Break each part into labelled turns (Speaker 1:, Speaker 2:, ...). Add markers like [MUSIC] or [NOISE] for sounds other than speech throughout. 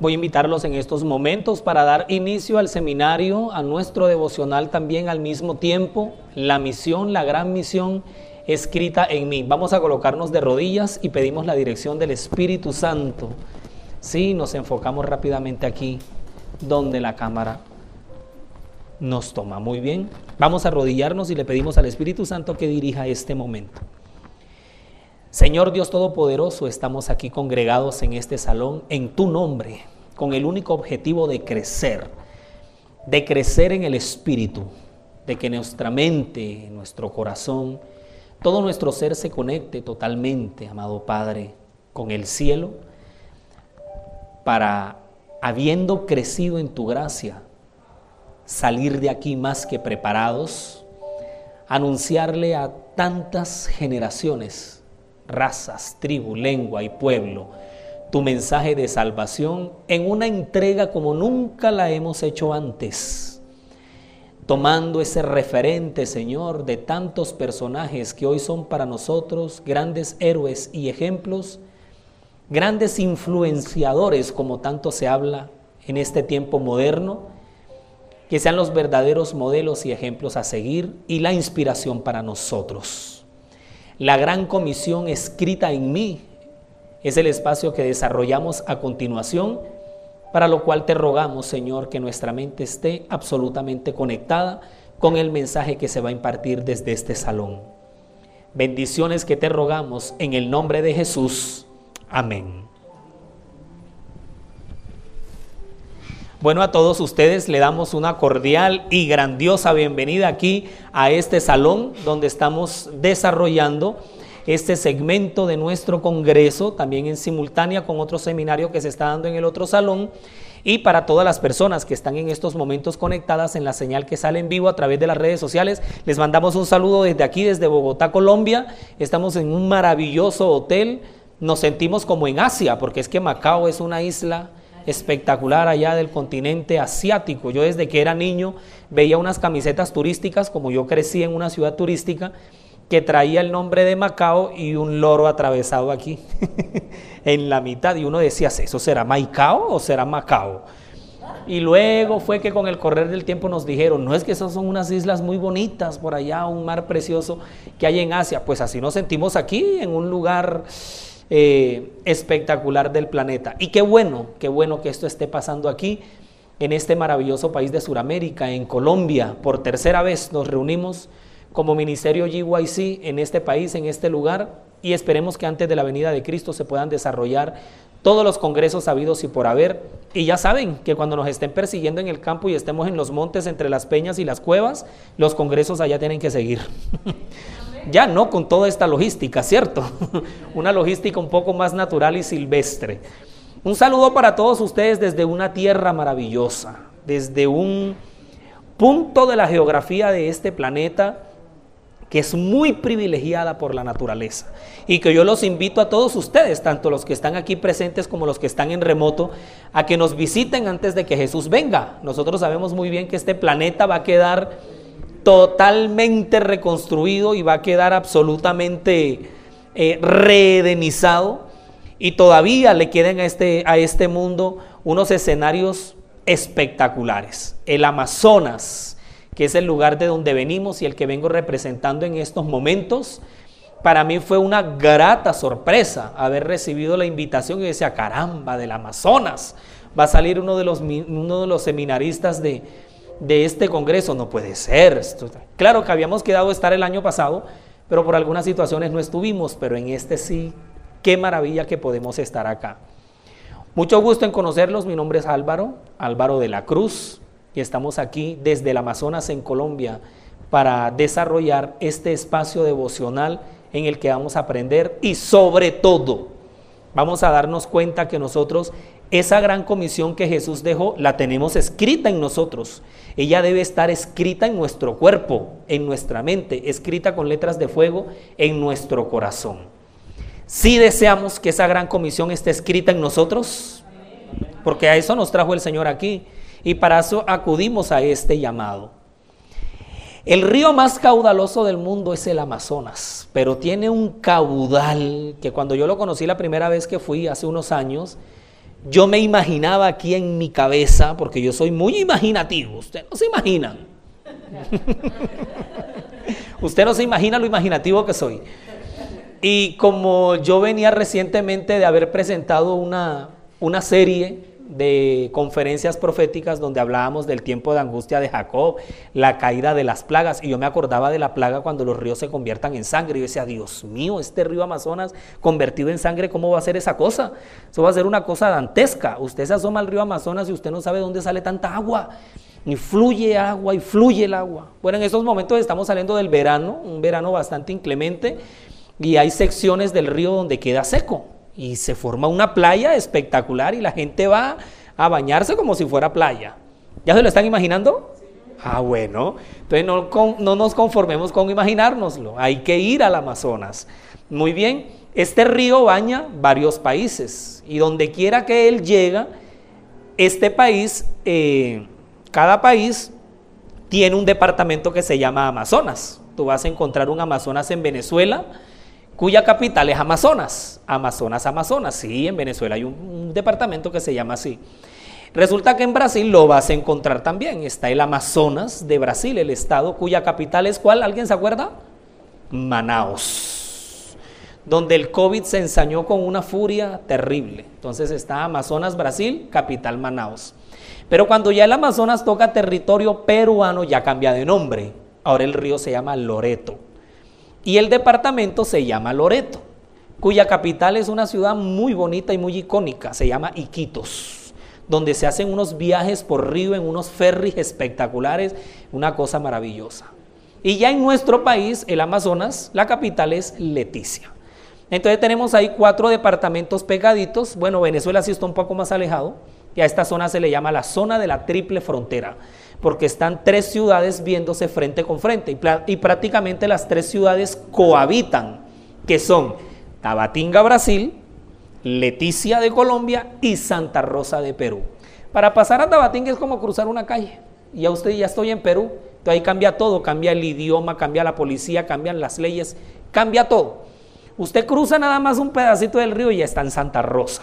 Speaker 1: Voy a invitarlos en estos momentos para dar inicio al seminario, a nuestro devocional también al mismo tiempo, la misión, la gran misión escrita en mí. Vamos a colocarnos de rodillas y pedimos la dirección del Espíritu Santo. Sí, nos enfocamos rápidamente aquí, donde la cámara nos toma. Muy bien, vamos a arrodillarnos y le pedimos al Espíritu Santo que dirija este momento. Señor Dios Todopoderoso, estamos aquí congregados en este salón en tu nombre, con el único objetivo de crecer, de crecer en el Espíritu, de que nuestra mente, nuestro corazón, todo nuestro ser se conecte totalmente, amado Padre, con el cielo, para, habiendo crecido en tu gracia, salir de aquí más que preparados, anunciarle a tantas generaciones razas, tribu, lengua y pueblo, tu mensaje de salvación en una entrega como nunca la hemos hecho antes, tomando ese referente, Señor, de tantos personajes que hoy son para nosotros grandes héroes y ejemplos, grandes influenciadores, como tanto se habla en este tiempo moderno, que sean los verdaderos modelos y ejemplos a seguir y la inspiración para nosotros. La gran comisión escrita en mí es el espacio que desarrollamos a continuación, para lo cual te rogamos, Señor, que nuestra mente esté absolutamente conectada con el mensaje que se va a impartir desde este salón. Bendiciones que te rogamos en el nombre de Jesús. Amén. Bueno, a todos ustedes le damos una cordial y grandiosa bienvenida aquí a este salón donde estamos desarrollando este segmento de nuestro congreso, también en simultánea con otro seminario que se está dando en el otro salón. Y para todas las personas que están en estos momentos conectadas en la señal que sale en vivo a través de las redes sociales, les mandamos un saludo desde aquí, desde Bogotá, Colombia. Estamos en un maravilloso hotel. Nos sentimos como en Asia, porque es que Macao es una isla espectacular allá del continente asiático. Yo desde que era niño veía unas camisetas turísticas, como yo crecí en una ciudad turística, que traía el nombre de Macao y un loro atravesado aquí [LAUGHS] en la mitad. Y uno decía, ¿eso será Maicao o será Macao? Y luego fue que con el correr del tiempo nos dijeron, no es que esas son unas islas muy bonitas por allá, un mar precioso que hay en Asia. Pues así nos sentimos aquí, en un lugar eh, espectacular del planeta. Y qué bueno, qué bueno que esto esté pasando aquí, en este maravilloso país de Sudamérica, en Colombia. Por tercera vez nos reunimos como Ministerio GYC en este país, en este lugar, y esperemos que antes de la venida de Cristo se puedan desarrollar todos los congresos habidos y por haber. Y ya saben que cuando nos estén persiguiendo en el campo y estemos en los montes entre las peñas y las cuevas, los congresos allá tienen que seguir. [LAUGHS] Ya no con toda esta logística, ¿cierto? [LAUGHS] una logística un poco más natural y silvestre. Un saludo para todos ustedes desde una tierra maravillosa, desde un punto de la geografía de este planeta que es muy privilegiada por la naturaleza. Y que yo los invito a todos ustedes, tanto los que están aquí presentes como los que están en remoto, a que nos visiten antes de que Jesús venga. Nosotros sabemos muy bien que este planeta va a quedar totalmente reconstruido y va a quedar absolutamente eh, reedenizado. Y todavía le quedan a este, a este mundo unos escenarios espectaculares. El Amazonas, que es el lugar de donde venimos y el que vengo representando en estos momentos, para mí fue una grata sorpresa haber recibido la invitación y decía, caramba, del Amazonas. Va a salir uno de los, uno de los seminaristas de, de este Congreso. No puede ser. Claro que habíamos quedado estar el año pasado, pero por algunas situaciones no estuvimos, pero en este sí, qué maravilla que podemos estar acá. Mucho gusto en conocerlos, mi nombre es Álvaro, Álvaro de la Cruz, y estamos aquí desde el Amazonas en Colombia para desarrollar este espacio devocional en el que vamos a aprender y sobre todo vamos a darnos cuenta que nosotros esa gran comisión que Jesús dejó la tenemos escrita en nosotros. Ella debe estar escrita en nuestro cuerpo, en nuestra mente, escrita con letras de fuego en nuestro corazón. Si deseamos que esa gran comisión esté escrita en nosotros, porque a eso nos trajo el Señor aquí y para eso acudimos a este llamado. El río más caudaloso del mundo es el Amazonas, pero tiene un caudal que cuando yo lo conocí la primera vez que fui hace unos años, yo me imaginaba aquí en mi cabeza, porque yo soy muy imaginativo, usted no se imagina. [LAUGHS] usted no se imagina lo imaginativo que soy. Y como yo venía recientemente de haber presentado una, una serie de conferencias proféticas donde hablábamos del tiempo de angustia de Jacob, la caída de las plagas, y yo me acordaba de la plaga cuando los ríos se conviertan en sangre, y yo decía, Dios mío, este río Amazonas convertido en sangre, ¿cómo va a ser esa cosa? Eso va a ser una cosa dantesca. Usted se asoma al río Amazonas y usted no sabe dónde sale tanta agua, y fluye agua, y fluye el agua. Bueno, en estos momentos estamos saliendo del verano, un verano bastante inclemente, y hay secciones del río donde queda seco y se forma una playa espectacular y la gente va a bañarse como si fuera playa. ¿Ya se lo están imaginando? Ah, bueno. Entonces no, no nos conformemos con imaginárnoslo. Hay que ir al Amazonas. Muy bien. Este río baña varios países y donde quiera que él llega, este país, eh, cada país tiene un departamento que se llama Amazonas. Tú vas a encontrar un Amazonas en Venezuela, cuya capital es Amazonas. Amazonas, Amazonas. Sí, en Venezuela hay un, departamento que se llama así. Resulta que en Brasil lo vas a encontrar también. Está el Amazonas de Brasil, el estado cuya capital es cuál, ¿alguien se acuerda? Manaos. Donde el COVID se ensañó con una furia terrible. Entonces está Amazonas, Brasil, capital Manaos. Pero cuando ya el Amazonas toca territorio peruano, ya cambia de nombre. Ahora el río se llama Loreto. Y el departamento se llama Loreto, cuya capital es una ciudad muy bonita y muy icónica, se llama Iquitos, donde se hacen unos viajes por río en unos ferries espectaculares, una cosa maravillosa. Y ya en nuestro país, el Amazonas, la capital es Leticia. Entonces tenemos ahí cuatro departamentos pegaditos. Bueno, Venezuela sí está un poco más alejado. Y a esta zona se le llama la zona de la triple frontera porque están tres ciudades viéndose frente con frente y, prácticamente las tres ciudades cohabitan, que son Tabatinga, Brasil, Leticia de Colombia y Santa Rosa de Perú. Para pasar a Tabatinga es como cruzar una calle. Ya usted ya estoy en Perú. Entonces ahí cambia todo, cambia el idioma, cambia la policía, cambian las leyes, cambia todo. Usted cruza nada más un pedacito del río y ya está en Santa Rosa.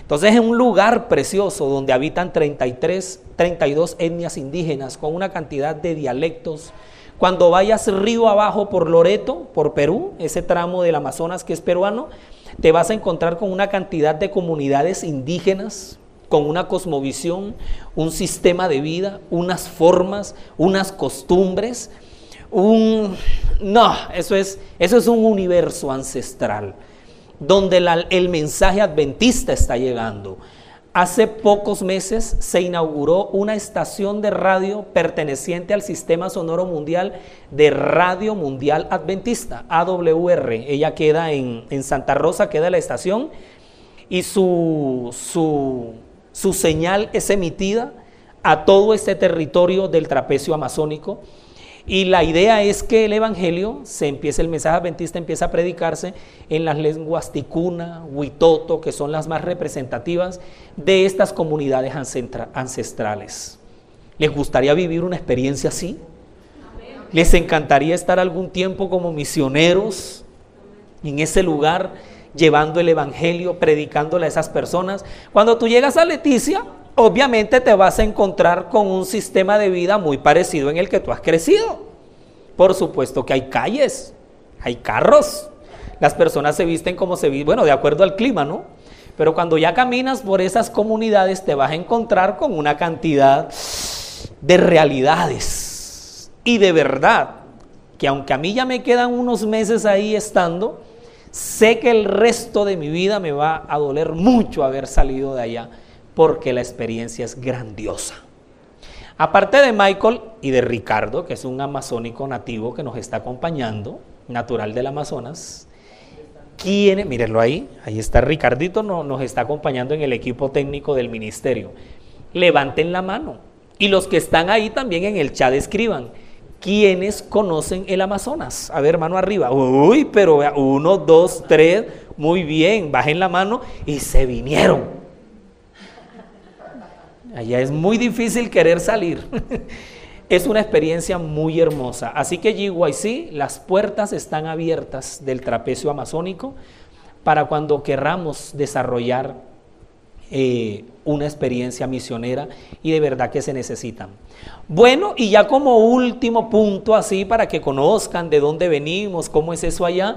Speaker 1: Entonces es un lugar precioso donde habitan 33, 32 etnias indígenas con una cantidad de dialectos. Cuando vayas río abajo por Loreto, por Perú, ese tramo del Amazonas que es peruano, te vas a encontrar con una cantidad de comunidades indígenas, con una cosmovisión, un sistema de vida, unas formas, unas costumbres, un... No, eso es, eso es un universo ancestral donde el mensaje adventista está llegando. Hace pocos meses se inauguró una estación de radio perteneciente al Sistema Sonoro Mundial de Radio Mundial Adventista, AWR. Ella queda en, Santa Rosa, queda la estación, y su, su, su señal es emitida a todo este territorio del trapecio amazónico y la idea es que el Evangelio se empiece, el mensaje adventista empieza a predicarse en las lenguas ticuna, huitoto, que son las más representativas de estas comunidades ancestrales. ¿Les gustaría vivir una experiencia así? ¿Les encantaría estar algún tiempo como misioneros en ese lugar, llevando el Evangelio, predicándole a esas personas? Cuando tú llegas a Leticia, obviamente te vas a encontrar con un sistema de vida muy parecido en el que tú has crecido. Por supuesto que hay calles, hay carros, las personas se visten como se visten, bueno, de acuerdo al clima, ¿no? Pero cuando ya caminas por esas comunidades te vas a encontrar con una cantidad de realidades y de verdad, que aunque a mí ya me quedan unos meses ahí estando, sé que el resto de mi vida me va a doler mucho haber salido de allá porque la experiencia es grandiosa. Aparte de Michael y de Ricardo, que es un amazónico nativo que nos está acompañando, natural del Amazonas, ¿quién? Mírenlo ahí, ahí está Ricardito, no, nos está acompañando en el equipo técnico del ministerio. Levanten la mano. Y los que están ahí también en el chat escriban. ¿Quiénes conocen el Amazonas? A ver, mano arriba. Uy, pero uno, dos, tres, muy bien, bajen la mano y se vinieron. Allá es muy difícil querer salir. [LAUGHS] es una experiencia muy hermosa. Así que GYC, las puertas están abiertas del trapecio amazónico para cuando querramos desarrollar eh, una experiencia misionera y de verdad que se necesitan. Bueno, y ya como último punto así para que conozcan de dónde venimos, cómo es eso allá,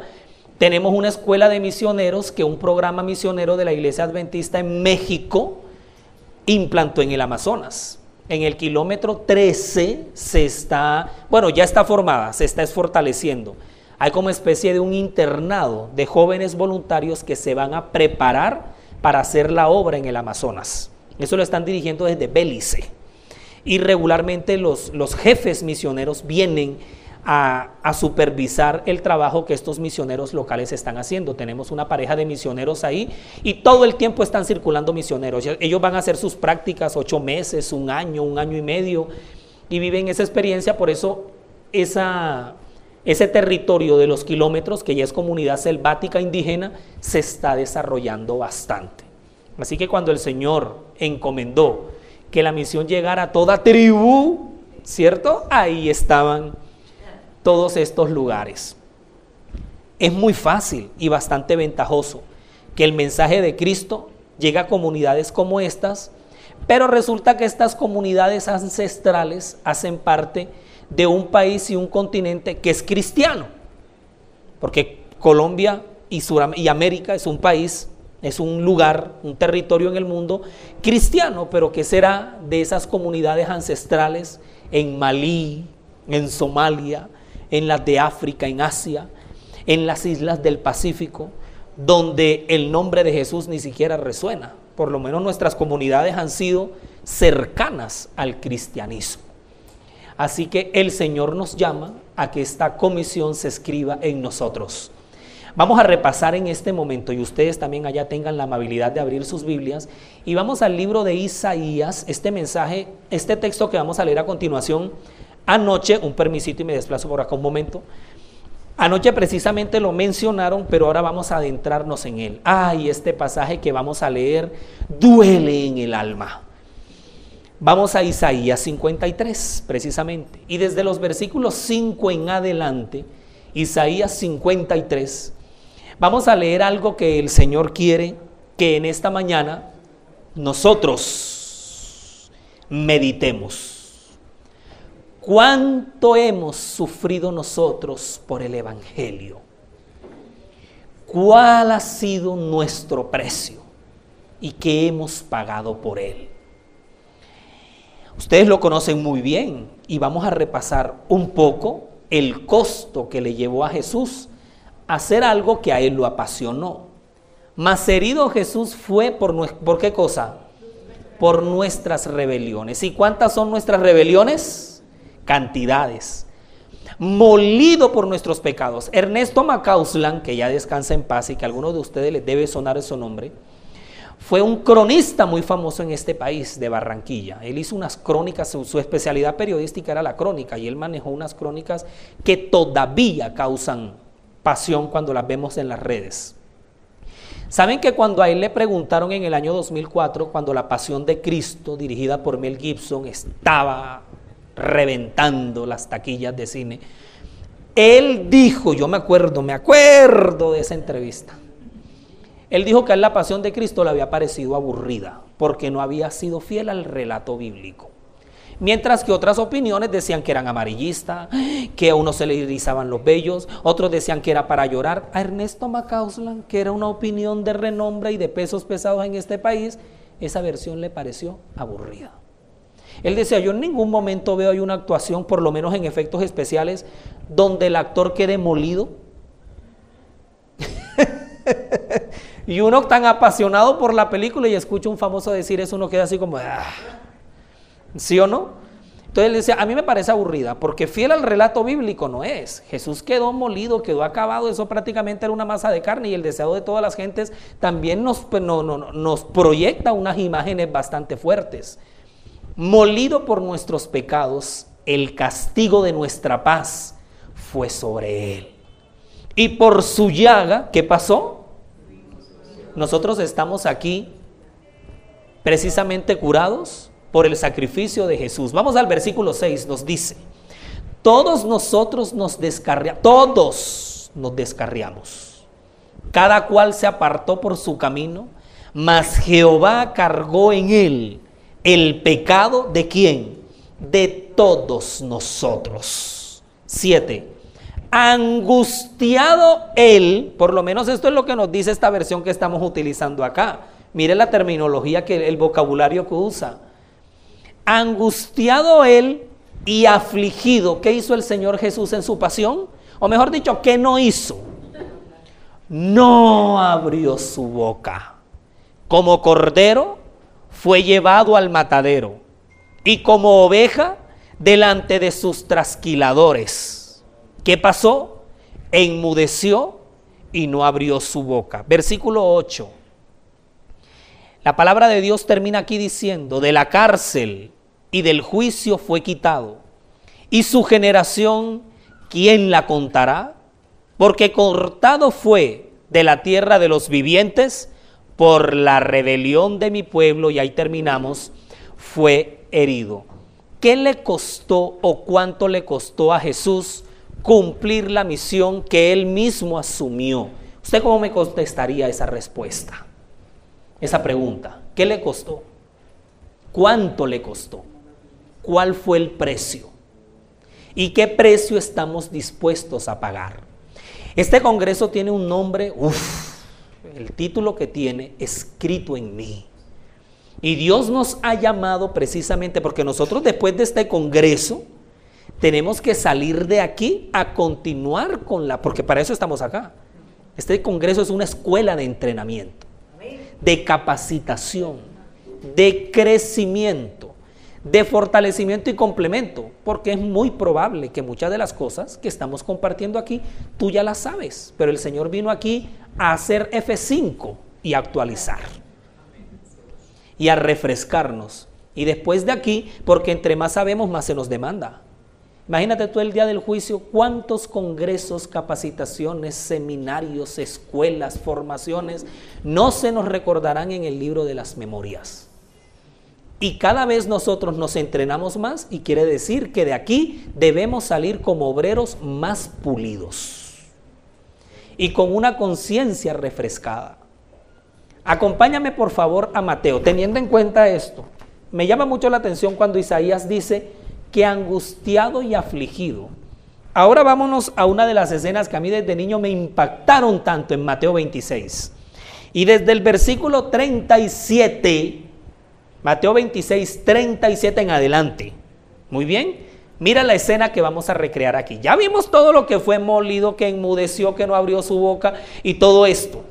Speaker 1: tenemos una escuela de misioneros que un programa misionero de la Iglesia Adventista en México implantó en el Amazonas. En el kilómetro 13 se está, bueno, ya está formada, se está fortaleciendo. Hay como especie de un internado de jóvenes voluntarios que se van a preparar para hacer la obra en el Amazonas. Eso lo están dirigiendo desde Bélice. Y regularmente los, los jefes misioneros vienen a, supervisar el trabajo que estos misioneros locales están haciendo. Tenemos una pareja de misioneros ahí y todo el tiempo están circulando misioneros. Ellos van a hacer sus prácticas ocho meses, un año, un año y medio y viven esa experiencia. Por eso ese territorio de los kilómetros, que ya es comunidad selvática indígena, se está desarrollando bastante. Así que cuando el Señor encomendó que la misión llegara a toda tribu, ¿cierto? Ahí estaban todos estos lugares. Es muy fácil y bastante ventajoso que el mensaje de Cristo llegue a comunidades como estas, pero resulta que estas comunidades ancestrales hacen parte de un país y un continente que es cristiano, porque Colombia y, y América es un país, es un lugar, un territorio en el mundo cristiano, pero que será de esas comunidades ancestrales en Malí, en Somalia, en las de África, en Asia, en las islas del Pacífico, donde el nombre de Jesús ni siquiera resuena. Por lo menos nuestras comunidades han sido cercanas al cristianismo. Así que el Señor nos llama a que esta comisión se escriba en nosotros. Vamos a repasar en este momento y ustedes también allá tengan la amabilidad de abrir sus Biblias y vamos al libro de Isaías, este mensaje, este texto que vamos a leer a continuación Anoche, un permisito y me desplazo por acá un momento. Anoche precisamente lo mencionaron, pero ahora vamos a adentrarnos en él. Ay, este pasaje que vamos a leer duele en el alma. Vamos a Isaías 53, precisamente. Y desde los versículos 5 en adelante, Isaías 53, vamos a leer algo que el Señor quiere que en esta mañana nosotros meditemos. ¿Cuánto hemos sufrido nosotros por el Evangelio? ¿Cuál ha sido nuestro precio y qué hemos pagado por él? Ustedes lo conocen muy bien y vamos a repasar un poco el costo que le llevó a Jesús a hacer algo que a él lo apasionó. Mas herido Jesús fue por, ¿por qué cosa? Por nuestras rebeliones. ¿Y cuántas son nuestras rebeliones? Cantidades, molido por nuestros pecados. Ernesto Macauslan, que ya descansa en paz y que a alguno de ustedes les debe sonar su nombre, fue un cronista muy famoso en este país de Barranquilla. Él hizo unas crónicas, su, su, especialidad periodística era la crónica y él manejó unas crónicas que todavía causan pasión cuando las vemos en las redes. Saben que cuando a él le preguntaron en el año 2004, cuando La Pasión de Cristo, dirigida por Mel Gibson, estaba reventando las taquillas de cine. Él dijo, yo me acuerdo, me acuerdo de esa entrevista. Él dijo que a la pasión de Cristo le había parecido aburrida porque no había sido fiel al relato bíblico. Mientras que otras opiniones decían que eran amarillistas, que a uno se le irizaban los vellos, otros decían que era para llorar. A Ernesto Macauslan, que era una opinión de renombre y de pesos pesados en este país, esa versión le pareció aburrida. Él decía, yo en ningún momento veo ahí una actuación, por lo menos en efectos especiales, donde el actor quede molido. [LAUGHS] y uno tan apasionado por la película y escucha un famoso decir eso, uno queda así como, ah". ¿sí o no? Entonces él decía, a mí me parece aburrida, porque fiel al relato bíblico no es. Jesús quedó molido, quedó acabado, eso prácticamente era una masa de carne y el deseo de todas las gentes también nos, pues, nos proyecta unas imágenes bastante fuertes molido por nuestros pecados, el castigo de nuestra paz fue sobre él. Y por su llaga, ¿qué pasó? Nosotros estamos aquí precisamente curados por el sacrificio de Jesús. Vamos al versículo 6, nos dice, todos nosotros nos descarriamos, todos nos descarriamos. Cada cual se apartó por su camino mas Jehová cargó en él el pecado de quién? De todos nosotros. Siete. Angustiado él, por lo menos esto es lo que nos dice esta versión que estamos utilizando acá. Mire la terminología, que el vocabulario que usa. Angustiado él y afligido. ¿Qué hizo el Señor Jesús en su pasión? O mejor dicho, ¿qué no hizo? No abrió su boca. Como cordero fue llevado al matadero y como oveja delante de sus trasquiladores. ¿Qué pasó? Enmudeció y no abrió su boca. Versículo 8. La palabra de Dios termina aquí diciendo, de la cárcel y del juicio fue quitado. Y su generación, ¿quién la contará? Porque cortado fue de la tierra de los vivientes por la rebelión de mi pueblo, y ahí terminamos, fue herido. ¿Qué le costó o cuánto le costó a Jesús cumplir la misión que él mismo asumió? ¿Usted cómo me contestaría esa respuesta? Esa pregunta. ¿Qué le costó? ¿Cuánto le costó? ¿Cuál fue el precio? ¿Y qué precio estamos dispuestos a pagar? Este congreso tiene un nombre, uff, el título que tiene, escrito en mí. Y Dios nos ha llamado precisamente porque nosotros después de este congreso tenemos que salir de aquí a continuar con la, porque para eso estamos acá. Este congreso es una escuela de entrenamiento, de capacitación, de crecimiento de fortalecimiento y complemento, porque es muy probable que muchas de las cosas que estamos compartiendo aquí tú ya las sabes, pero el Señor vino aquí hacer F5 y actualizar y a refrescarnos. Y después de aquí, porque entre más sabemos, más se nos demanda. Imagínate tú el día del juicio, cuántos congresos, capacitaciones, seminarios, escuelas, formaciones no se nos recordarán en el libro de las memorias. Y cada vez nosotros nos entrenamos más y quiere decir que de aquí debemos salir como obreros más pulidos y con una conciencia refrescada. Acompáñame por favor a Mateo, teniendo en cuenta esto. Me llama mucho la atención cuando Isaías dice que angustiado y afligido. Ahora vámonos a una de las escenas que a mí desde niño me impactaron tanto en Mateo 26. Y desde el versículo 37 Mateo 26, 37 en adelante. Muy bien. Mira la escena que vamos a recrear aquí. Ya vimos todo lo que fue molido, que enmudeció, que no abrió su boca y todo esto.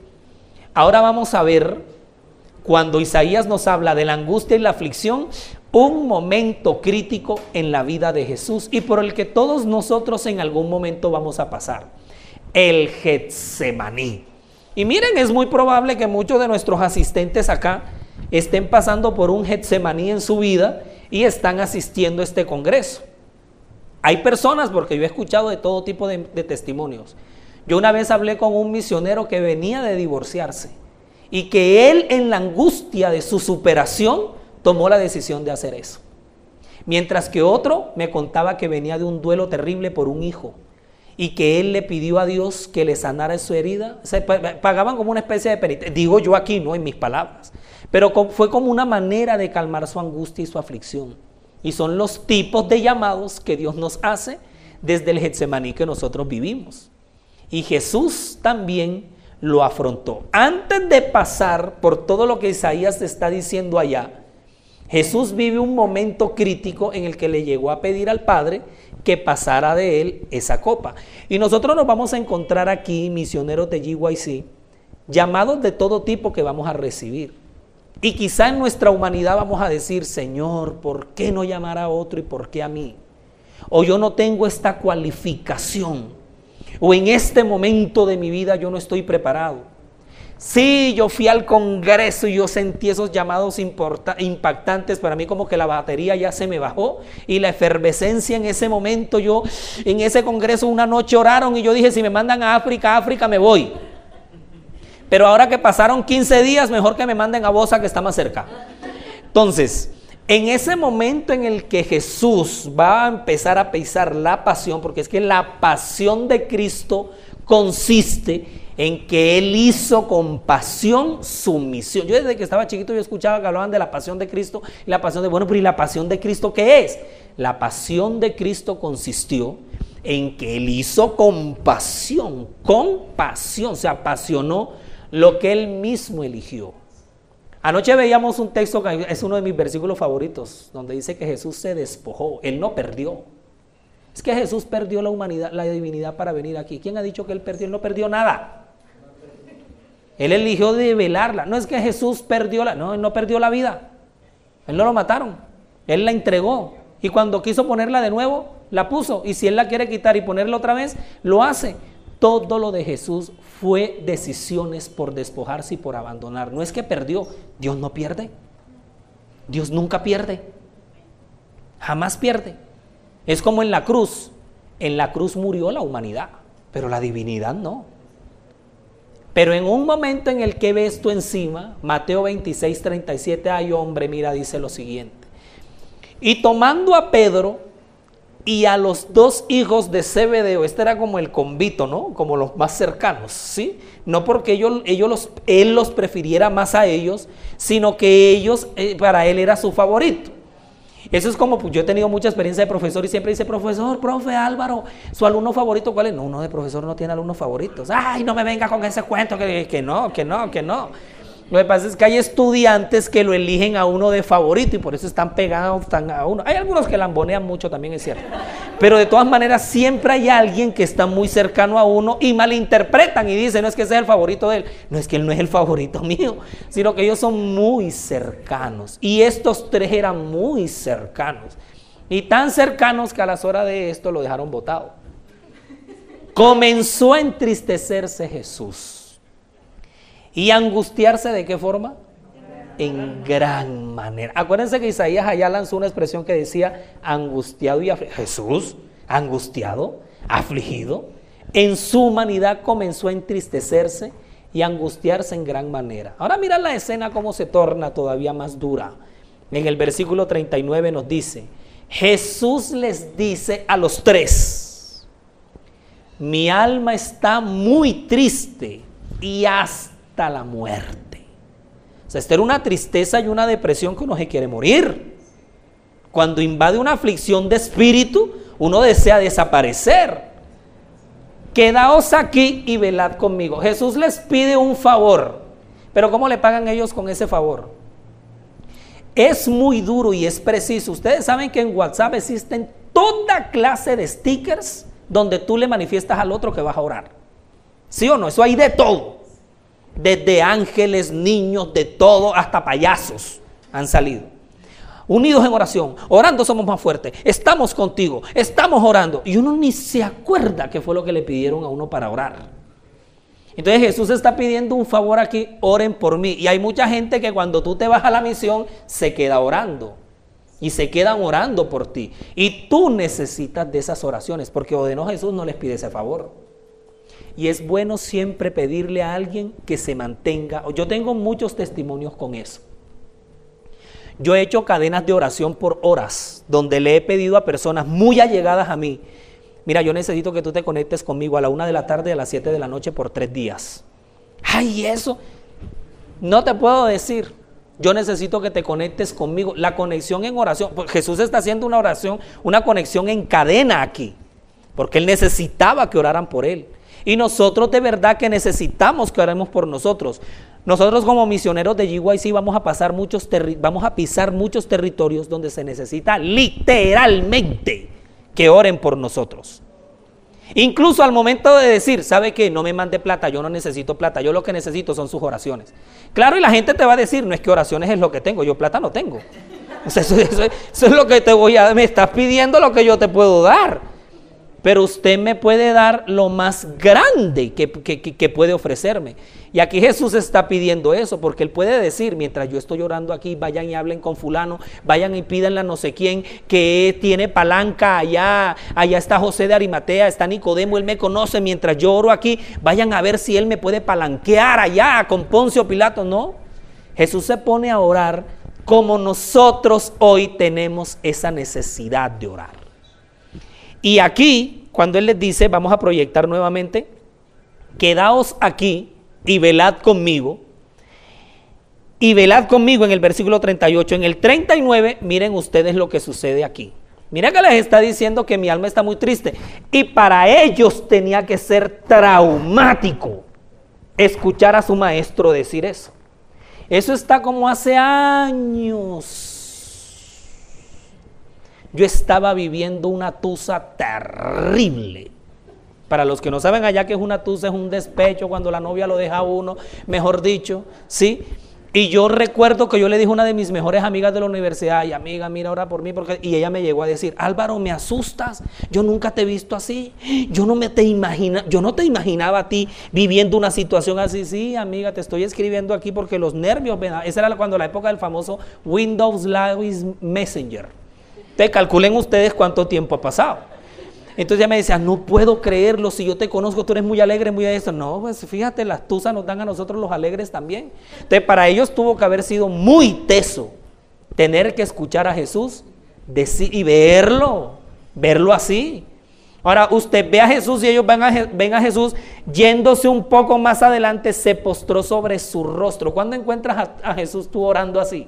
Speaker 1: Ahora vamos a ver, cuando Isaías nos habla de la angustia y la aflicción, un momento crítico en la vida de Jesús y por el que todos nosotros en algún momento vamos a pasar. El Getsemaní. Y miren, es muy probable que muchos de nuestros asistentes acá estén pasando por un Getsemaní en su vida y están asistiendo a este congreso. Hay personas, porque yo he escuchado de todo tipo de, testimonios. Yo una vez hablé con un misionero que venía de divorciarse y que él en la angustia de su superación tomó la decisión de hacer eso. Mientras que otro me contaba que venía de un duelo terrible por un hijo y que él le pidió a Dios que le sanara su herida. Se pagaban como una especie de penitencia. Digo yo aquí, no en mis palabras. Pero fue como una manera de calmar su angustia y su aflicción. Y son los tipos de llamados que Dios nos hace desde el Getsemaní que nosotros vivimos. Y Jesús también lo afrontó. Antes de pasar por todo lo que Isaías está diciendo allá, Jesús vive un momento crítico en el que le llegó a pedir al Padre que pasara de él esa copa. Y nosotros nos vamos a encontrar aquí, misioneros de GYC, llamados de todo tipo que vamos a recibir. Y quizá en nuestra humanidad vamos a decir, Señor, ¿por qué no llamar a otro y por qué a mí? O yo no tengo esta cualificación. O en este momento de mi vida yo no estoy preparado. Sí, yo fui al Congreso y yo sentí esos llamados impactantes. Para mí como que la batería ya se me bajó y la efervescencia en ese momento. Yo en ese Congreso una noche oraron y yo dije, si me mandan a África, África me voy. Pero ahora que pasaron 15 días, mejor que me manden a Bosa que está más cerca. Entonces, en ese momento en el que Jesús va a empezar a pisar la pasión, porque es que la pasión de Cristo consiste en que Él hizo con pasión su misión. Yo desde que estaba chiquito yo escuchaba que hablaban de la pasión de Cristo y la pasión de, bueno, pero ¿y la pasión de Cristo qué es? La pasión de Cristo consistió en que Él hizo con pasión, con pasión, se apasionó lo que Él mismo eligió. Anoche veíamos un texto que es uno de mis versículos favoritos, donde dice que Jesús se despojó, Él no perdió. Es que Jesús perdió la humanidad, la divinidad para venir aquí. ¿Quién ha dicho que Él perdió? Él no perdió nada. Él eligió develarla. No es que Jesús perdió la, no, Él no perdió la vida. Él no lo mataron. Él la entregó. Y cuando quiso ponerla de nuevo, la puso. Y si Él la quiere quitar y ponerla otra vez, lo hace. Todo lo de Jesús fue decisiones por despojarse y por abandonar. No es que perdió. Dios no pierde. Dios nunca pierde. Jamás pierde. Es como en la cruz. En la cruz murió la humanidad, pero la divinidad no. Pero en un momento en el que ves tú encima, Mateo 26, 37, ay hombre, mira, dice lo siguiente. Y tomando a Pedro y a los dos hijos de Zebedeo, este era como el convito, ¿no? Como los más cercanos, ¿sí? No porque ellos, ellos los, él los prefiriera más a ellos, sino que ellos, eh, para él era su favorito. Eso es como, pues yo he tenido mucha experiencia de profesor y siempre dice, profesor, profe Álvaro, su alumno favorito, ¿cuál es? No, uno de profesor no tiene alumnos favoritos. Ay, no me venga con ese cuento, que, que no, que no, que no. Lo que pasa es que hay estudiantes que lo eligen a uno de favorito y por eso están pegados a uno. Hay algunos que lambonean mucho también, es cierto. Pero de todas maneras siempre hay alguien que está muy cercano a uno y malinterpretan y dicen, no es que sea el favorito de él, no es que él no es el favorito [LAUGHS] mío, sino que ellos son muy cercanos. Y estos tres eran muy cercanos. Y tan cercanos que a las horas de esto lo dejaron botado. Comenzó a entristecerse Jesús ¿Y angustiarse de qué forma? En gran manera. Acuérdense que Isaías allá lanzó una expresión que decía angustiado y afligido. Jesús, angustiado, afligido, en su humanidad comenzó a entristecerse y angustiarse en gran manera. Ahora mira la escena cómo se torna todavía más dura. En el versículo 39 nos dice, Jesús les dice a los tres, mi alma está muy triste y hasta la muerte. O sea, esta era una tristeza y una depresión que uno se quiere morir. Cuando invade una aflicción de espíritu, uno desea desaparecer. Quedaos aquí y velad conmigo. Jesús les pide un favor. Pero ¿cómo le pagan ellos con ese favor? Es muy duro y es preciso. Ustedes saben que en WhatsApp existen toda clase de stickers donde tú le manifiestas al otro que vas a orar. ¿Sí o no? Eso hay de todo desde ángeles, niños, de todo, hasta payasos han salido. Unidos en oración, orando somos más fuertes, estamos contigo, estamos orando. Y uno ni se acuerda qué fue lo que le pidieron a uno para orar. Entonces Jesús está pidiendo un favor aquí, oren por mí. Y hay mucha gente que cuando tú te vas a la misión se queda orando. Y se quedan orando por ti. Y tú necesitas de esas oraciones, porque o de no Jesús no les pide ese favor. Y es bueno siempre pedirle a alguien que se mantenga. Yo tengo muchos testimonios con eso. Yo he hecho cadenas de oración por horas, donde le he pedido a personas muy allegadas a mí, mira, yo necesito que tú te conectes conmigo a la una de la tarde a las siete de la noche por tres días. Ay, eso. No te puedo decir. Yo necesito que te conectes conmigo. La conexión en oración. Pues Jesús está haciendo una oración, una conexión en cadena aquí. Porque Él necesitaba que oraran por Él. Y nosotros de verdad que necesitamos que oremos por nosotros. Nosotros como misioneros de GYC vamos a pasar muchos vamos a pisar muchos territorios donde se necesita literalmente que oren por nosotros. Incluso al momento de decir, ¿sabe qué? No me mande plata, yo no necesito plata, yo lo que necesito son sus oraciones. Claro, y la gente te va a decir, no es que oraciones es lo que tengo, yo plata no tengo. eso, eso es lo que te voy a, me estás pidiendo lo que yo te puedo dar pero usted me puede dar lo más grande que, puede ofrecerme. Y aquí Jesús está pidiendo eso, porque Él puede decir, mientras yo estoy orando aquí, vayan y hablen con fulano, vayan y pídanle a no sé quién que tiene palanca allá, allá está José de Arimatea, está Nicodemo, Él me conoce, mientras yo oro aquí, vayan a ver si Él me puede palanquear allá con Poncio Pilato. No, Jesús se pone a orar como nosotros hoy tenemos esa necesidad de orar. Y aquí, cuando Él les dice, vamos a proyectar nuevamente, quedaos aquí y velad conmigo. Y velad conmigo en el versículo 38. En el 39, miren ustedes lo que sucede aquí. Mira que les está diciendo que mi alma está muy triste. Y para ellos tenía que ser traumático escuchar a su maestro decir eso. Eso está como hace años. Yo estaba viviendo una tusa terrible. Para los que no saben allá que es una tusa, es un despecho cuando la novia lo deja a uno, mejor dicho, ¿sí? Y yo recuerdo que yo le dije a una de mis mejores amigas de la universidad, y amiga, mira, ahora por mí, porque... y ella me llegó a decir, Álvaro, me asustas, yo nunca te he visto así, yo no me te imagina, yo no te imaginaba a ti viviendo una situación así, sí, amiga, te estoy escribiendo aquí porque los nervios, esa era cuando la época del famoso Windows Live Messenger. Te calculen ustedes cuánto tiempo ha pasado. Entonces ella me decía, no puedo creerlo, si yo te conozco, tú eres muy alegre, muy de eso. No, pues fíjate, las tusas nos dan a nosotros los alegres también. Entonces para ellos tuvo que haber sido muy teso tener que escuchar a Jesús decir, y verlo, verlo así. Ahora usted ve a Jesús y ellos ven a, ven a Jesús yéndose un poco más adelante, se postró sobre su rostro. ¿Cuándo encuentras a, a Jesús tú orando así?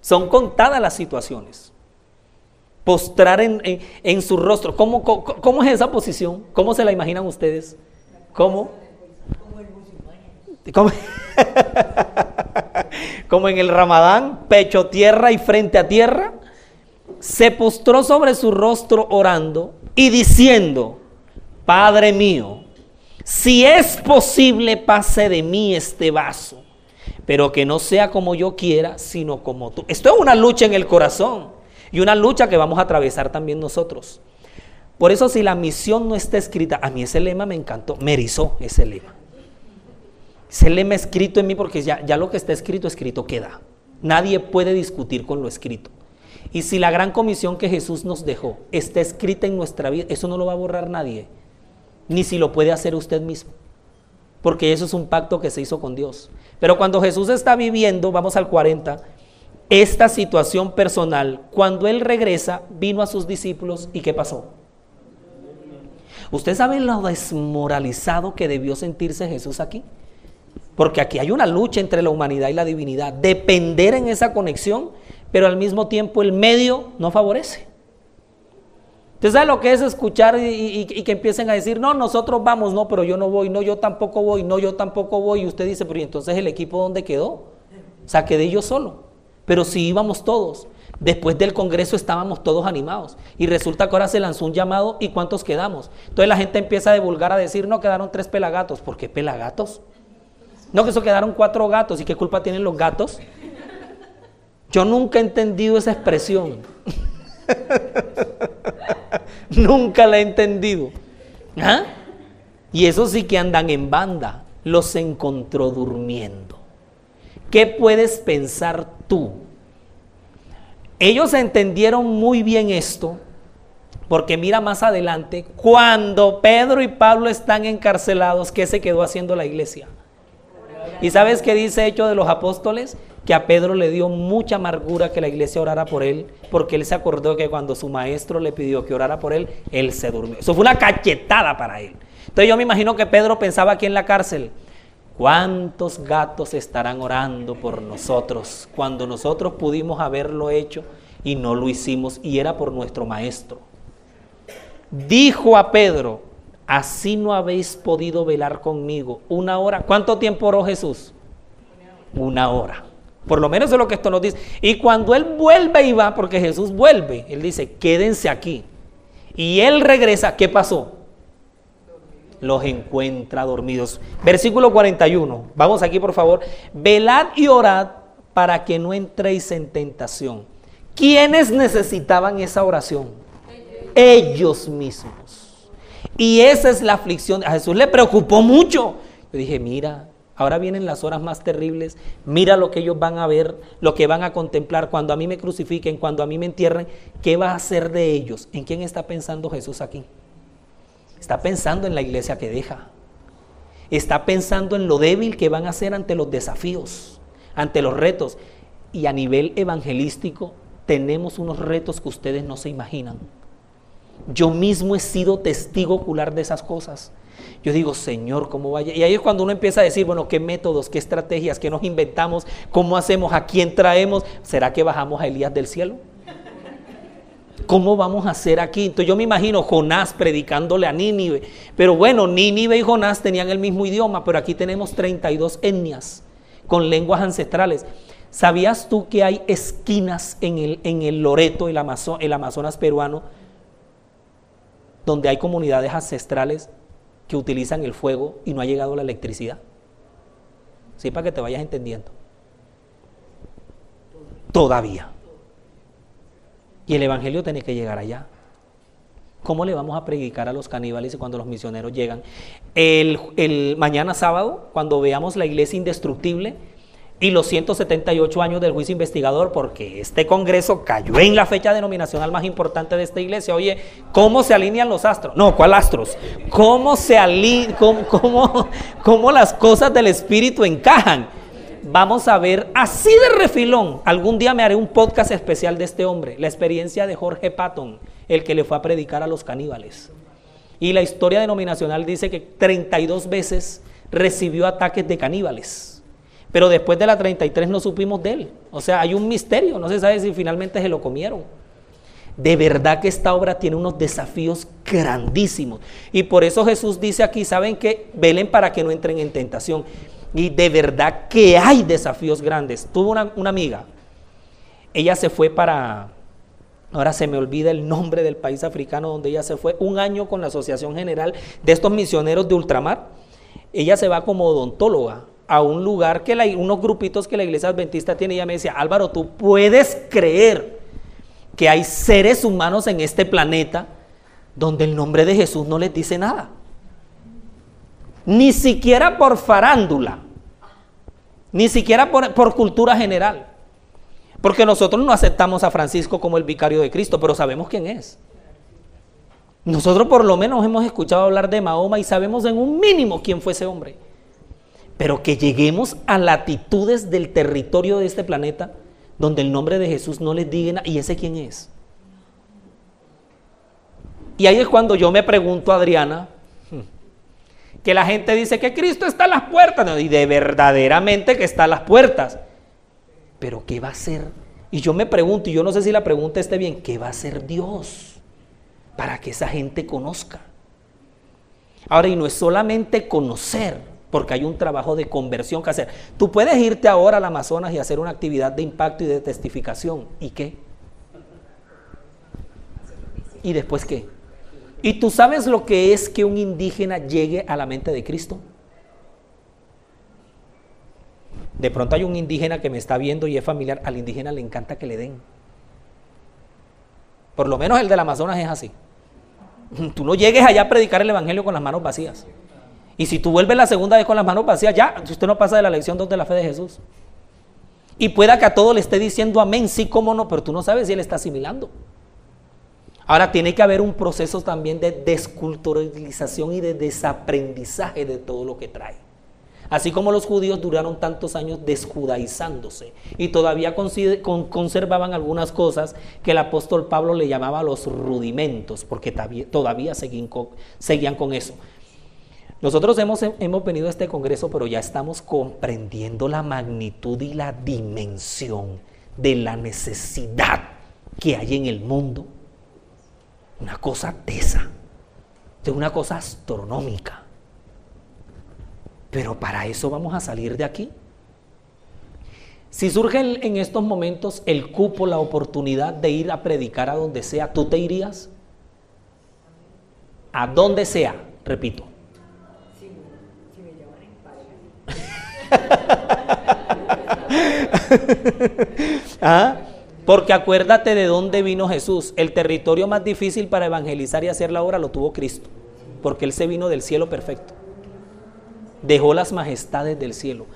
Speaker 1: Son contadas las situaciones postrar en, su rostro. ¿Cómo, ¿Cómo, es esa posición? ¿Cómo se la imaginan ustedes? ¿Cómo? ¿Cómo? Como en el Ramadán, pecho tierra y frente a tierra, se postró sobre su rostro orando y diciendo, Padre mío, si es posible pase de mí este vaso, pero que no sea como yo quiera, sino como tú. Esto es una lucha en el corazón. Y una lucha que vamos a atravesar también nosotros. Por eso si la misión no está escrita, a mí ese lema me encantó, me erizó ese lema. Ese lema escrito en mí porque ya, ya lo que está escrito, escrito queda. Nadie puede discutir con lo escrito. Y si la gran comisión que Jesús nos dejó está escrita en nuestra vida, eso no lo va a borrar nadie. Ni si lo puede hacer usted mismo. Porque eso es un pacto que se hizo con Dios. Pero cuando Jesús está viviendo, vamos al 40, esta situación personal, cuando él regresa, vino a sus discípulos y ¿qué pasó? ¿Usted sabe lo desmoralizado que debió sentirse Jesús aquí? Porque aquí hay una lucha entre la humanidad y la divinidad. Depender en esa conexión, pero al mismo tiempo el medio no favorece. ¿Usted sabe lo que es escuchar y, que empiecen a decir, no, nosotros vamos, no, pero yo no voy, no, yo tampoco voy, no, yo tampoco voy? Y usted dice, pero ¿y entonces el equipo dónde quedó? O sea, quedé yo solo. Pero si íbamos todos, después del Congreso estábamos todos animados. Y resulta que ahora se lanzó un llamado y ¿cuántos quedamos? Entonces la gente empieza a divulgar, a decir, no, quedaron tres pelagatos. ¿Por qué pelagatos? No, que eso quedaron cuatro gatos. ¿Y qué culpa tienen los gatos? Yo nunca he entendido esa expresión. [LAUGHS] [LAUGHS] nunca la he entendido. ¿Ah? Y eso sí que andan en banda. Los encontró durmiendo. ¿Qué puedes pensar tú? Ellos entendieron muy bien esto, porque mira más adelante, cuando Pedro y Pablo están encarcelados, ¿qué se quedó haciendo la iglesia? ¿Y sabes qué dice Hecho de los Apóstoles? Que a Pedro le dio mucha amargura que la iglesia orara por él, porque él se acordó que cuando su maestro le pidió que orara por él, él se durmió. Eso fue una cachetada para él. Entonces yo me imagino que Pedro pensaba aquí en la cárcel, ¿Cuántos gatos estarán orando por nosotros cuando nosotros pudimos haberlo hecho y no lo hicimos y era por nuestro maestro? Dijo a Pedro, así no habéis podido velar conmigo una hora. ¿Cuánto tiempo oró Jesús? Una hora. Por lo menos es lo que esto nos dice. Y cuando Él vuelve y va, porque Jesús vuelve, Él dice, quédense aquí. Y Él regresa, ¿qué pasó? los encuentra dormidos. Versículo 41. Vamos aquí, por favor. Velad y orad para que no entréis en tentación. ¿Quiénes necesitaban esa oración? Ellos mismos. Y esa es la aflicción. A Jesús le preocupó mucho. Yo dije, mira, ahora vienen las horas más terribles. Mira lo que ellos van a ver, lo que van a contemplar cuando a mí me crucifiquen, cuando a mí me entierren. ¿Qué va a hacer de ellos? ¿En quién está pensando Jesús aquí? Está pensando en la iglesia que deja. Está pensando en lo débil que van a ser ante los desafíos, ante los retos. Y a nivel evangelístico tenemos unos retos que ustedes no se imaginan. Yo mismo he sido testigo ocular de esas cosas. Yo digo, Señor, ¿cómo vaya? Y ahí es cuando uno empieza a decir, bueno, ¿qué métodos, qué estrategias, qué nos inventamos, cómo hacemos, a quién traemos? ¿Será que bajamos a Elías del cielo? ¿Cómo vamos a hacer aquí? Entonces yo me imagino Jonás predicándole a Nínive. Pero bueno, Nínive y Jonás tenían el mismo idioma, pero aquí tenemos 32 etnias con lenguas ancestrales. ¿Sabías tú que hay esquinas en el, en el Loreto, el, el Amazonas peruano, donde hay comunidades ancestrales que utilizan el fuego y no ha llegado la electricidad? Sí, para que te vayas entendiendo. Todavía. Y el Evangelio tiene que llegar allá. ¿Cómo le vamos a predicar a los caníbales cuando los misioneros llegan? El, mañana sábado, cuando veamos la iglesia indestructible y los 178 años del juicio investigador, porque este congreso cayó en la fecha denominacional más importante de esta iglesia. Oye, ¿cómo se alinean los astros? No, ¿cuál astros? ¿Cómo se alinean, cómo, [LAUGHS] cómo las cosas del espíritu encajan? vamos a ver así de refilón. Algún día me haré un podcast especial de este hombre, la experiencia de Jorge Patton, el que le fue a predicar a los caníbales. Y la historia denominacional dice que 32 veces recibió ataques de caníbales. Pero después de la 33 no supimos de él. O sea, hay un misterio, no se sabe si finalmente se lo comieron. De verdad que esta obra tiene unos desafíos grandísimos. Y por eso Jesús dice aquí, ¿saben qué? Velen para que no entren en tentación. Y de verdad que hay desafíos grandes. Tuve una, amiga, ella se fue para, ahora se me olvida el nombre del país africano donde ella se fue, un año con la Asociación General de estos misioneros de ultramar. Ella se va como odontóloga a un lugar que unos grupitos que la iglesia adventista tiene. Ella me decía, Álvaro, tú puedes creer que hay seres humanos en este planeta donde el nombre de Jesús no les dice nada ni siquiera por farándula, ni siquiera por, cultura general. Porque nosotros no aceptamos a Francisco como el vicario de Cristo, pero sabemos quién es. Nosotros por lo menos hemos escuchado hablar de Mahoma y sabemos en un mínimo quién fue ese hombre. Pero que lleguemos a latitudes del territorio de este planeta donde el nombre de Jesús no les diga, ¿y ese quién es? Y ahí es cuando yo me pregunto, Adriana, que la gente dice que Cristo está a las puertas, y de verdaderamente que está a las puertas. Pero ¿qué va a hacer? Y yo me pregunto, y yo no sé si la pregunta esté bien, ¿qué va a hacer Dios para que esa gente conozca? Ahora, y no es solamente conocer, porque hay un trabajo de conversión que hacer. Tú puedes irte ahora al Amazonas y hacer una actividad de impacto y de testificación. ¿Y qué? ¿Y después qué? ¿Y tú sabes lo que es que un indígena llegue a la mente de Cristo? De pronto hay un indígena que me está viendo y es familiar. Al indígena le encanta que le den. Por lo menos el del Amazonas es así. [LAUGHS] Tú no llegues allá a predicar el Evangelio con las manos vacías. Y si tú vuelves la segunda vez con las manos vacías, ya usted no pasa de la lección 2 de la fe de Jesús. Y pueda que a todo le esté diciendo amén, sí, cómo no, pero tú no sabes si él está asimilando. Ahora tiene que haber un proceso también de desculturalización y de desaprendizaje de todo lo que trae. Así como los judíos duraron tantos años desjudaizándose y todavía conservaban algunas cosas que el apóstol Pablo le llamaba los rudimentos, porque todavía seguían con eso. Nosotros hemos, hemos venido a este congreso, pero ya estamos comprendiendo la magnitud y la dimensión de la necesidad que hay en el mundo una cosa tesa, de una cosa astronómica. Pero para eso vamos a salir de aquí. Si surge en estos momentos el cupo, la oportunidad de ir a predicar a donde sea, ¿tú te irías? A donde sea, repito. Si, me [LAUGHS] ¿Ah? Porque acuérdate de dónde vino Jesús. El territorio más difícil para evangelizar y hacer la obra lo tuvo Cristo. Porque Él se vino del cielo perfecto. Dejó las majestades del cielo.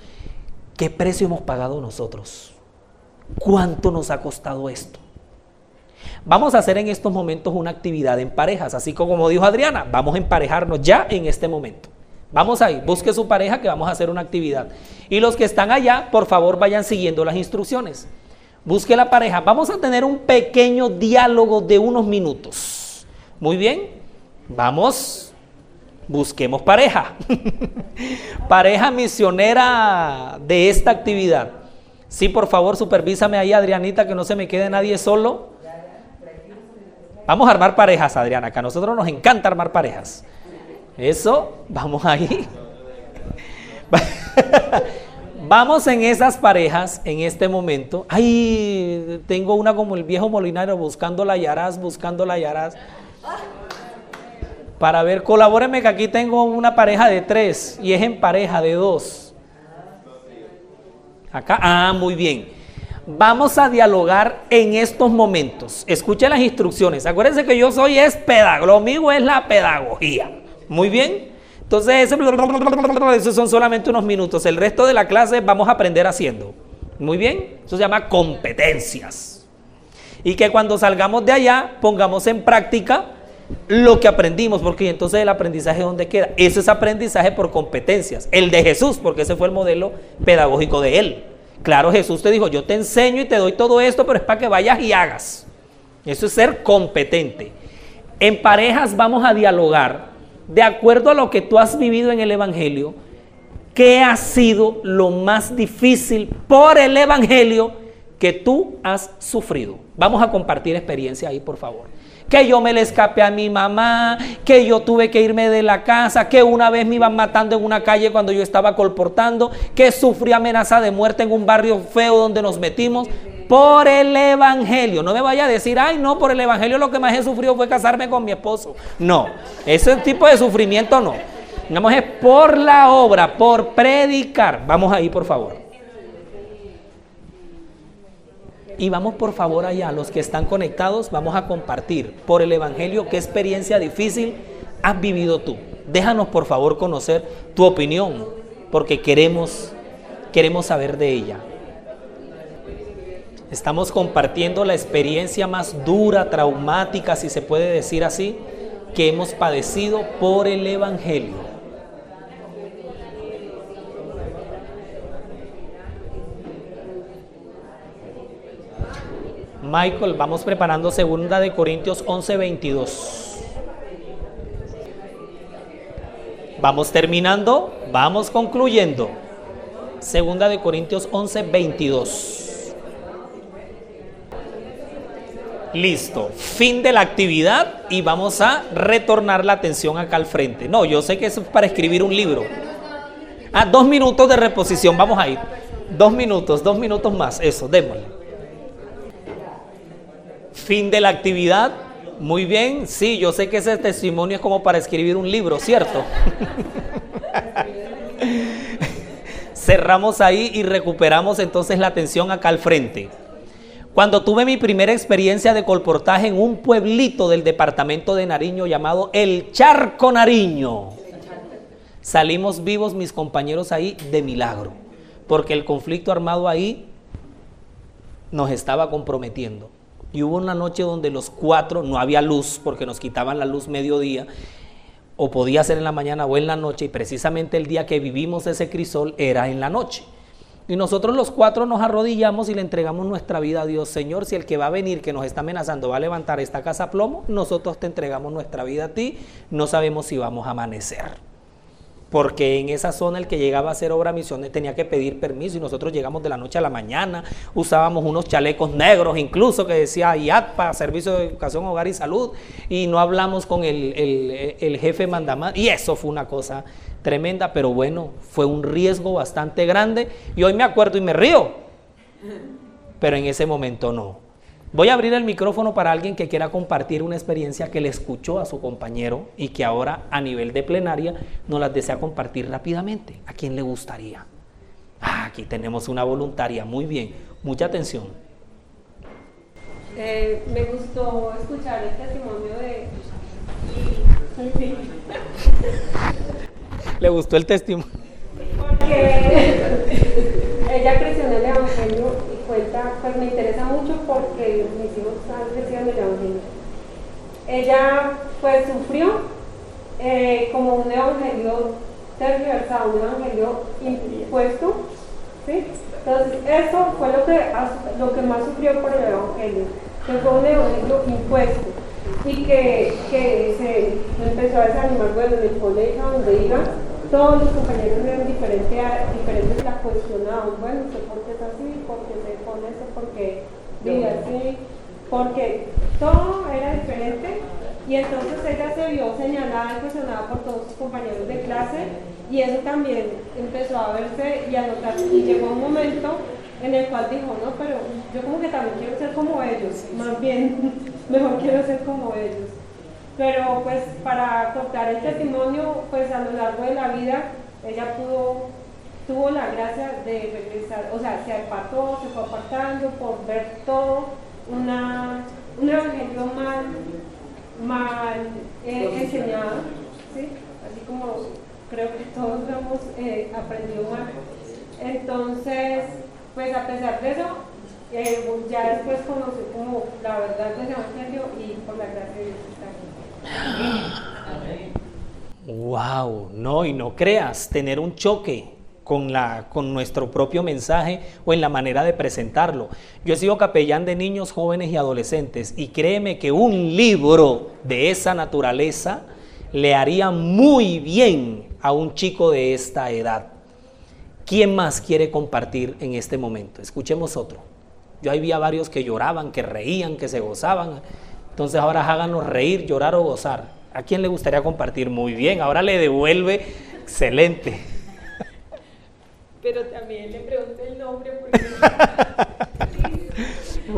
Speaker 1: ¿Qué precio hemos pagado nosotros? ¿Cuánto nos ha costado esto? Vamos a hacer en estos momentos una actividad en parejas, así como dijo Adriana, vamos a emparejarnos ya en este momento. Vamos ahí, busque su pareja que vamos a hacer una actividad. Y los que están allá, por favor, vayan siguiendo las instrucciones busque la pareja. Vamos a tener un pequeño diálogo de unos minutos. Muy bien, vamos, busquemos pareja. [LAUGHS] pareja misionera de esta actividad. Sí, por favor, supervísame ahí, Adrianita, que no se me quede nadie solo. Vamos a armar parejas, Adriana, que a nosotros nos encanta armar parejas. Eso, vamos ahí. [LAUGHS] Vamos en esas parejas en este momento. Ay, tengo una como el viejo molinario buscando la yaraz, buscando la yaraz. Para ver, colabórenme que aquí tengo una pareja de tres y es en pareja de dos. Acá, ah, muy bien. Vamos a dialogar en estos momentos. Escuchen las instrucciones. Acuérdense que yo soy es pedagogo. Lo mío es la pedagogía. Muy bien. Entonces, esos son solamente unos minutos. El resto de la clase vamos a aprender haciendo. Muy bien, eso se llama competencias. Y que cuando salgamos de allá pongamos en práctica lo que aprendimos, porque entonces el aprendizaje ¿dónde queda? Ese es aprendizaje por competencias. El de Jesús, porque ese fue el modelo pedagógico de él. Claro, Jesús te dijo, yo te enseño y te doy todo esto, pero es para que vayas y hagas. Eso es ser competente. En parejas vamos a dialogar de acuerdo a lo que tú has vivido en el Evangelio, ¿qué ha sido lo más difícil por el Evangelio que tú has sufrido? Vamos a compartir experiencia ahí, por favor. Que yo me le escapé a mi mamá, que yo tuve que irme de la casa, que una vez me iban matando en una calle cuando yo estaba colportando, que sufrí amenaza de muerte en un barrio feo donde nos metimos por el Evangelio. No me vaya a decir, ay, no, por el Evangelio lo que más he sufrido fue casarme con mi esposo. No, ese tipo de sufrimiento no. Vamos es por la obra, por predicar. Vamos ahí, por favor. Y vamos por favor allá, los que están conectados, vamos a compartir por el Evangelio qué experiencia difícil has vivido tú. Déjanos por favor conocer tu opinión, porque queremos, queremos saber de ella. Estamos compartiendo la experiencia más dura, traumática, si se puede decir así, que hemos padecido por el Evangelio. Michael, vamos preparando segunda de Corintios 11, 22. Vamos terminando, vamos concluyendo. Segunda de Corintios 11, 22. Listo, fin de la actividad y vamos a retornar la atención acá al frente. No, yo sé que eso es para escribir un libro. Ah, dos minutos de reposición, vamos a ir. Dos minutos, dos minutos más, eso, démosle. Fin de la actividad, muy bien, sí, yo sé que ese testimonio es como para escribir un libro, ¿cierto? [LAUGHS] Cerramos ahí y recuperamos entonces la atención acá al frente. Cuando tuve mi primera experiencia de colportaje en un pueblito del departamento de Nariño llamado El Charco Nariño, salimos vivos mis compañeros ahí de milagro, porque el conflicto armado ahí nos estaba comprometiendo. Y hubo una noche donde los cuatro, no había luz, porque nos quitaban la luz mediodía, o podía ser en la mañana o en la noche, y precisamente el día que vivimos ese crisol era en la noche. Y nosotros los cuatro nos arrodillamos y le entregamos nuestra vida a Dios. Señor, si el que va a venir, que nos está amenazando, va a levantar esta casa a plomo, nosotros te entregamos nuestra vida a ti. No sabemos si vamos a amanecer. Porque en esa zona el que llegaba a hacer obra misiones tenía que pedir permiso y nosotros llegamos de la noche a la mañana, usábamos unos chalecos negros incluso que decía IATPA, Servicio de Educación, Hogar y Salud, y no hablamos con el, el, el jefe mandamás. Y eso fue una cosa tremenda, pero bueno, fue un riesgo bastante grande y hoy me acuerdo y me río, pero en ese momento no. Voy a abrir el micrófono para alguien que quiera compartir una experiencia que le escuchó a su compañero y que ahora a nivel de plenaria nos las desea compartir rápidamente. ¿A quién le gustaría? Ah, aquí tenemos una voluntaria, muy bien, mucha atención.
Speaker 2: Eh, me gustó escuchar el testimonio de...
Speaker 1: le gustó el testimonio.
Speaker 2: Porque [LAUGHS] ella creció en el Evangelio y cuenta, pues me interesa mucho porque mis hijos han crecido en el Evangelio. Ella pues sufrió eh, como un Evangelio tergiversado, un Evangelio impuesto. ¿sí? Entonces eso fue lo que, lo que más sufrió por el Evangelio, que fue un Evangelio impuesto. y que, que se empezó a desanimar, bueno, en el colegio donde iba, todos los compañeros eran diferentes, diferentes la cuestionaban, bueno, ¿por qué es así? ¿Por qué se pone eso? ¿Por qué vive así? Porque todo era diferente y entonces ella se vio señalada y cuestionada por todos sus compañeros de clase y eso también empezó a verse y a notarse y llegó un momento en el cual dijo, no, pero yo como que también quiero ser como ellos, más bien, [LAUGHS] mejor quiero ser como ellos. Pero pues para contar el testimonio, pues a lo largo de la vida, ella pudo, tuvo la gracia de regresar, o sea, se apartó, se fue apartando por ver todo una, un evangelio mal, mal eh, enseñado, ¿sí? así como creo que todos hemos eh, aprendido mal. Entonces, pues a pesar de eso, eh, ya después conocí como la verdad del Evangelio y por la gracia de Dios.
Speaker 1: Wow, no, y no creas, tener un choque con, la, con nuestro propio mensaje o en la manera de presentarlo. Yo he sido capellán de niños, jóvenes y adolescentes y créeme que un libro de esa naturaleza le haría muy bien a un chico de esta edad. ¿Quién más quiere compartir en este momento? Escuchemos otro. Yo ahí vi a varios que lloraban, que reían, que se gozaban. Entonces ahora háganos reír, llorar o gozar. ¿A quién le gustaría compartir? Muy bien, ahora le devuelve. Excelente.
Speaker 3: Pero también le pregunté el nombre porque...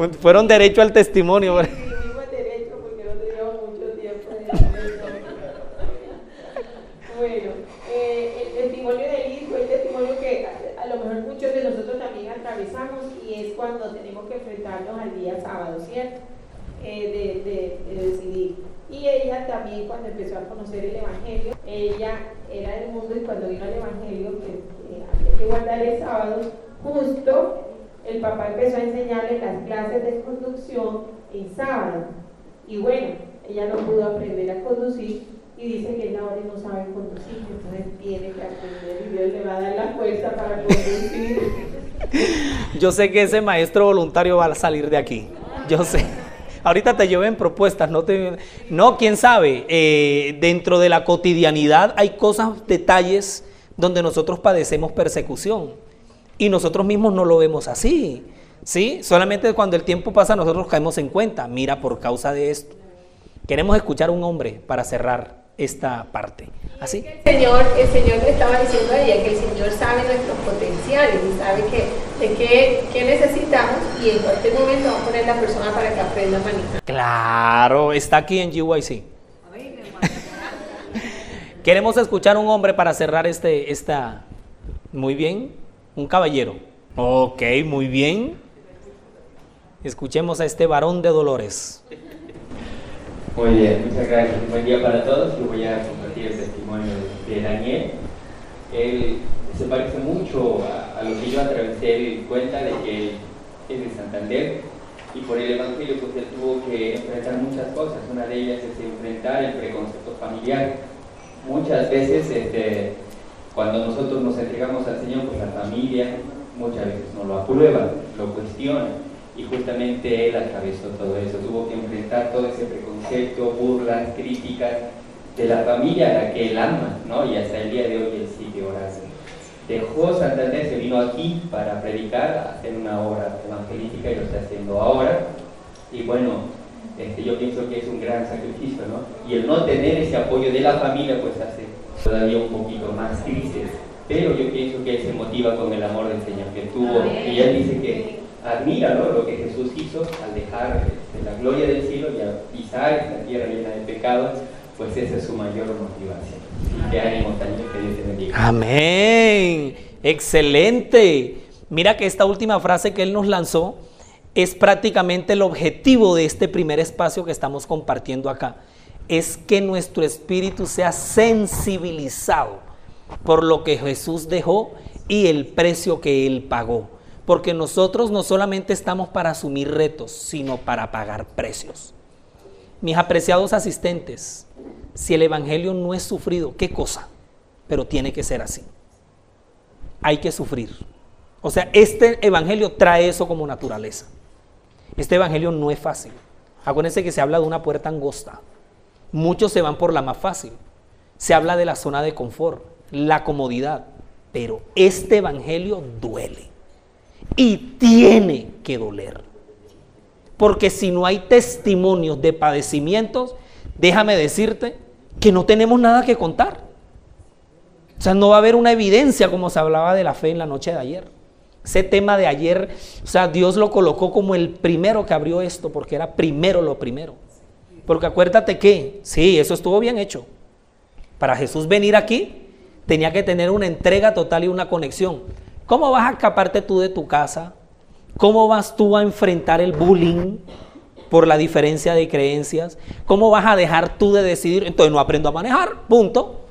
Speaker 3: [LAUGHS]
Speaker 1: Fueron derecho al testimonio
Speaker 3: tenemos que enfrentarnos al día sábado, ¿cierto? Eh, de, decidir. Ella también cuando empezó a conocer el Evangelio, ella era del mundo y cuando vino al Evangelio que había que guardar el sábado, justo el papá empezó a enseñarle las clases de conducción en sábado. Y bueno, ella no pudo aprender a conducir y dice que él ahora no sabe conducir, entonces tiene que aprender y Dios le va a dar la fuerza para conducir. [LAUGHS]
Speaker 1: Yo sé que ese maestro voluntario va a salir de aquí. Yo sé. Ahorita te lleven propuestas, no te... No, quién sabe. Eh, dentro de la cotidianidad hay cosas, detalles donde nosotros padecemos persecución y nosotros mismos no lo vemos así. ¿Sí? Solamente cuando el tiempo pasa nosotros caemos en cuenta. Mira, por causa de esto. Queremos escuchar a un hombre para cerrar esta parte. ¿Así?
Speaker 3: El Señor, el Señor le estaba diciendo a ella que el Señor sabe nuestros potenciales y sabe que, de qué, necesitamos y en cualquier momento va a poner la persona para que aprenda a manejar.
Speaker 1: Claro, está aquí en GYC. [LAUGHS] Queremos escuchar a un hombre para cerrar este, esta... Muy bien, un caballero. Ok, muy bien. Escuchemos a este varón de dolores.
Speaker 4: Muy bien, muchas gracias. Buen día para todos. Yo voy a compartir el testimonio de Daniel. Él se parece mucho a, lo que yo atravesé. Él cuenta de que él es de Santander y por el Evangelio pues él tuvo que enfrentar muchas cosas. Una de ellas es enfrentar el preconcepto familiar. Muchas veces este, cuando nosotros nos entregamos al Señor, pues la familia muchas veces no lo aprueba, lo cuestiona y justamente él atravesó todo eso, tuvo que enfrentar todo ese preconcepto, burlas, críticas de la familia a la que él ama, ¿no? Y hasta el día de hoy él sigue orando. Dejó Santander, se vino aquí para predicar, hacer una obra evangelística y lo está haciendo ahora. Y bueno, este, yo pienso que es un gran sacrificio, ¿no? Y el no tener ese apoyo de la familia, pues hace todavía un poquito más crisis. Pero yo pienso que él se motiva con el amor del Señor que tuvo. Y él dice que admira lo que Jesús hizo al dejar este, la gloria del cielo y a pisar esta tierra llena de pecados, pues esa es su mayor motivación. Y ánimo también, que Dios te bendiga.
Speaker 1: Amén. Excelente. Mira que esta última frase que él nos lanzó es prácticamente el objetivo de este primer espacio que estamos compartiendo acá. Es que nuestro espíritu sea sensibilizado por lo que Jesús dejó y el precio que él pagó porque nosotros no solamente estamos para asumir retos, sino para pagar precios. Mis apreciados asistentes, si el Evangelio no es sufrido, ¿qué cosa? Pero tiene que ser así. Hay que sufrir. O sea, este Evangelio trae eso como naturaleza. Este Evangelio no es fácil. Acuérdense que se habla de una puerta angosta. Muchos se van por la más fácil. Se habla de la zona de confort, la comodidad. Pero este evangelio duele. Y tiene que doler. Porque si no hay testimonios de padecimientos, déjame decirte que no tenemos nada que contar. O sea, no va a haber una evidencia como se hablaba de la fe en la noche de ayer. Ese tema de ayer, o sea, Dios lo colocó como el primero que abrió esto, porque era primero lo primero. Porque acuérdate que, sí, eso estuvo bien hecho. Para Jesús venir aquí, tenía que tener una entrega total y una conexión. ¿Cómo vas a escaparte tú de tu casa? ¿Cómo vas tú a enfrentar el bullying por la diferencia de creencias? ¿Cómo vas a dejar tú de decidir? Entonces no aprendo a manejar, punto.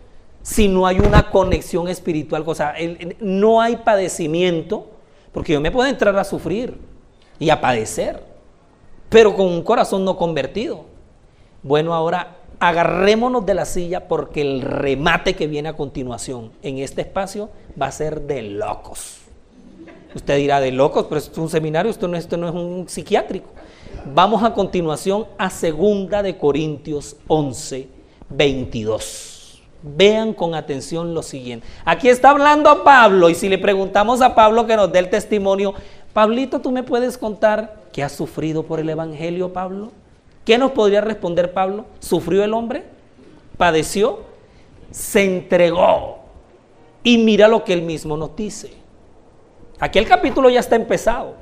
Speaker 1: Si no hay una conexión espiritual, o sea, no hay padecimiento, porque yo me puedo entrar a sufrir y a padecer, pero con un corazón no convertido. Bueno, ahora agarrémonos de la silla porque el remate que viene a continuación en este espacio va a ser de locos. Usted dirá de locos, pero esto es un seminario, esto no, es un psiquiátrico. Vamos a continuación a segunda de Corintios 11, 22. Vean con atención lo siguiente. Aquí está hablando Pablo y si le preguntamos a Pablo que nos dé el testimonio, Pablito, ¿tú me puedes contar qué has sufrido por el Evangelio, Pablo? ¿Qué nos podría responder Pablo? ¿Sufrió el hombre? ¿Padeció? Se entregó. Y mira lo que él mismo nos dice. Aquí el capítulo ya está empezado,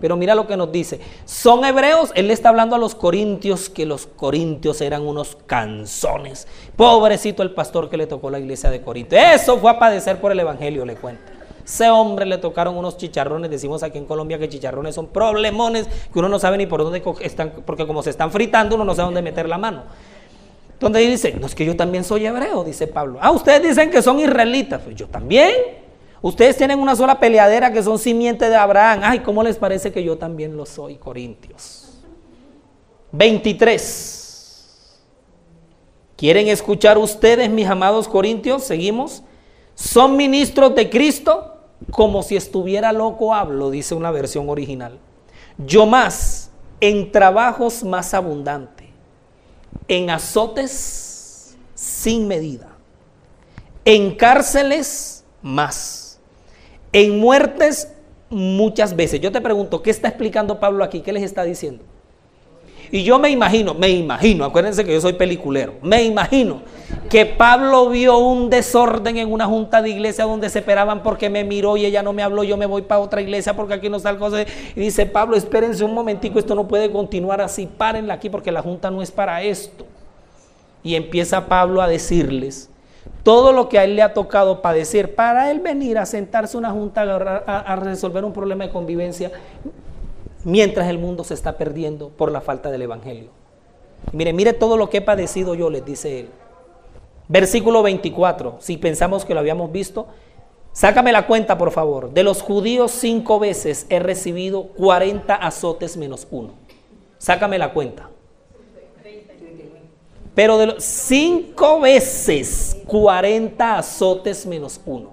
Speaker 1: pero mira lo que nos dice. Son hebreos, él le está hablando a los corintios, que los corintios eran unos canzones. Pobrecito el pastor que le tocó la iglesia de Corinto. Eso fue a padecer por el Evangelio, le cuento. Ese hombre le tocaron unos chicharrones, decimos aquí en Colombia que chicharrones son problemones que uno no sabe ni por dónde están, porque como se están fritando uno no sabe dónde meter la mano. Donde dice, no es que yo también soy hebreo, dice Pablo. Ah, ustedes dicen que son israelitas, pues yo también. Ustedes tienen una sola peleadera que son simiente de Abraham. Ay, ¿cómo les parece que yo también lo soy, Corintios? 23. ¿Quieren escuchar ustedes, mis amados Corintios? Seguimos. Son ministros de Cristo como si estuviera loco hablo, dice una versión original. Yo más, en trabajos más abundante, en azotes sin medida, en cárceles más en muertes muchas veces. Yo te pregunto, ¿qué está explicando Pablo aquí? ¿Qué les está diciendo? Y yo me imagino, me imagino, acuérdense que yo soy peliculero, me imagino que Pablo vio un desorden en una junta de iglesia donde se esperaban porque me miró y ella no me habló, yo me voy para otra iglesia porque aquí no cosa. Y dice, Pablo, espérense un momentico, esto no puede continuar así, párenla aquí porque la junta no es para esto. Y empieza Pablo a decirles, todo lo que a él le ha tocado padecer para él venir a sentarse una junta a, resolver un problema de convivencia mientras el mundo se está perdiendo por la falta del Evangelio. Mire, mire todo lo que he padecido yo, les dice él. Versículo 24, si pensamos que lo habíamos visto, sácame la cuenta por favor. De los judíos cinco veces he recibido 40 azotes menos uno. Sácame la cuenta. Pero de los cinco veces 40 azotes menos uno.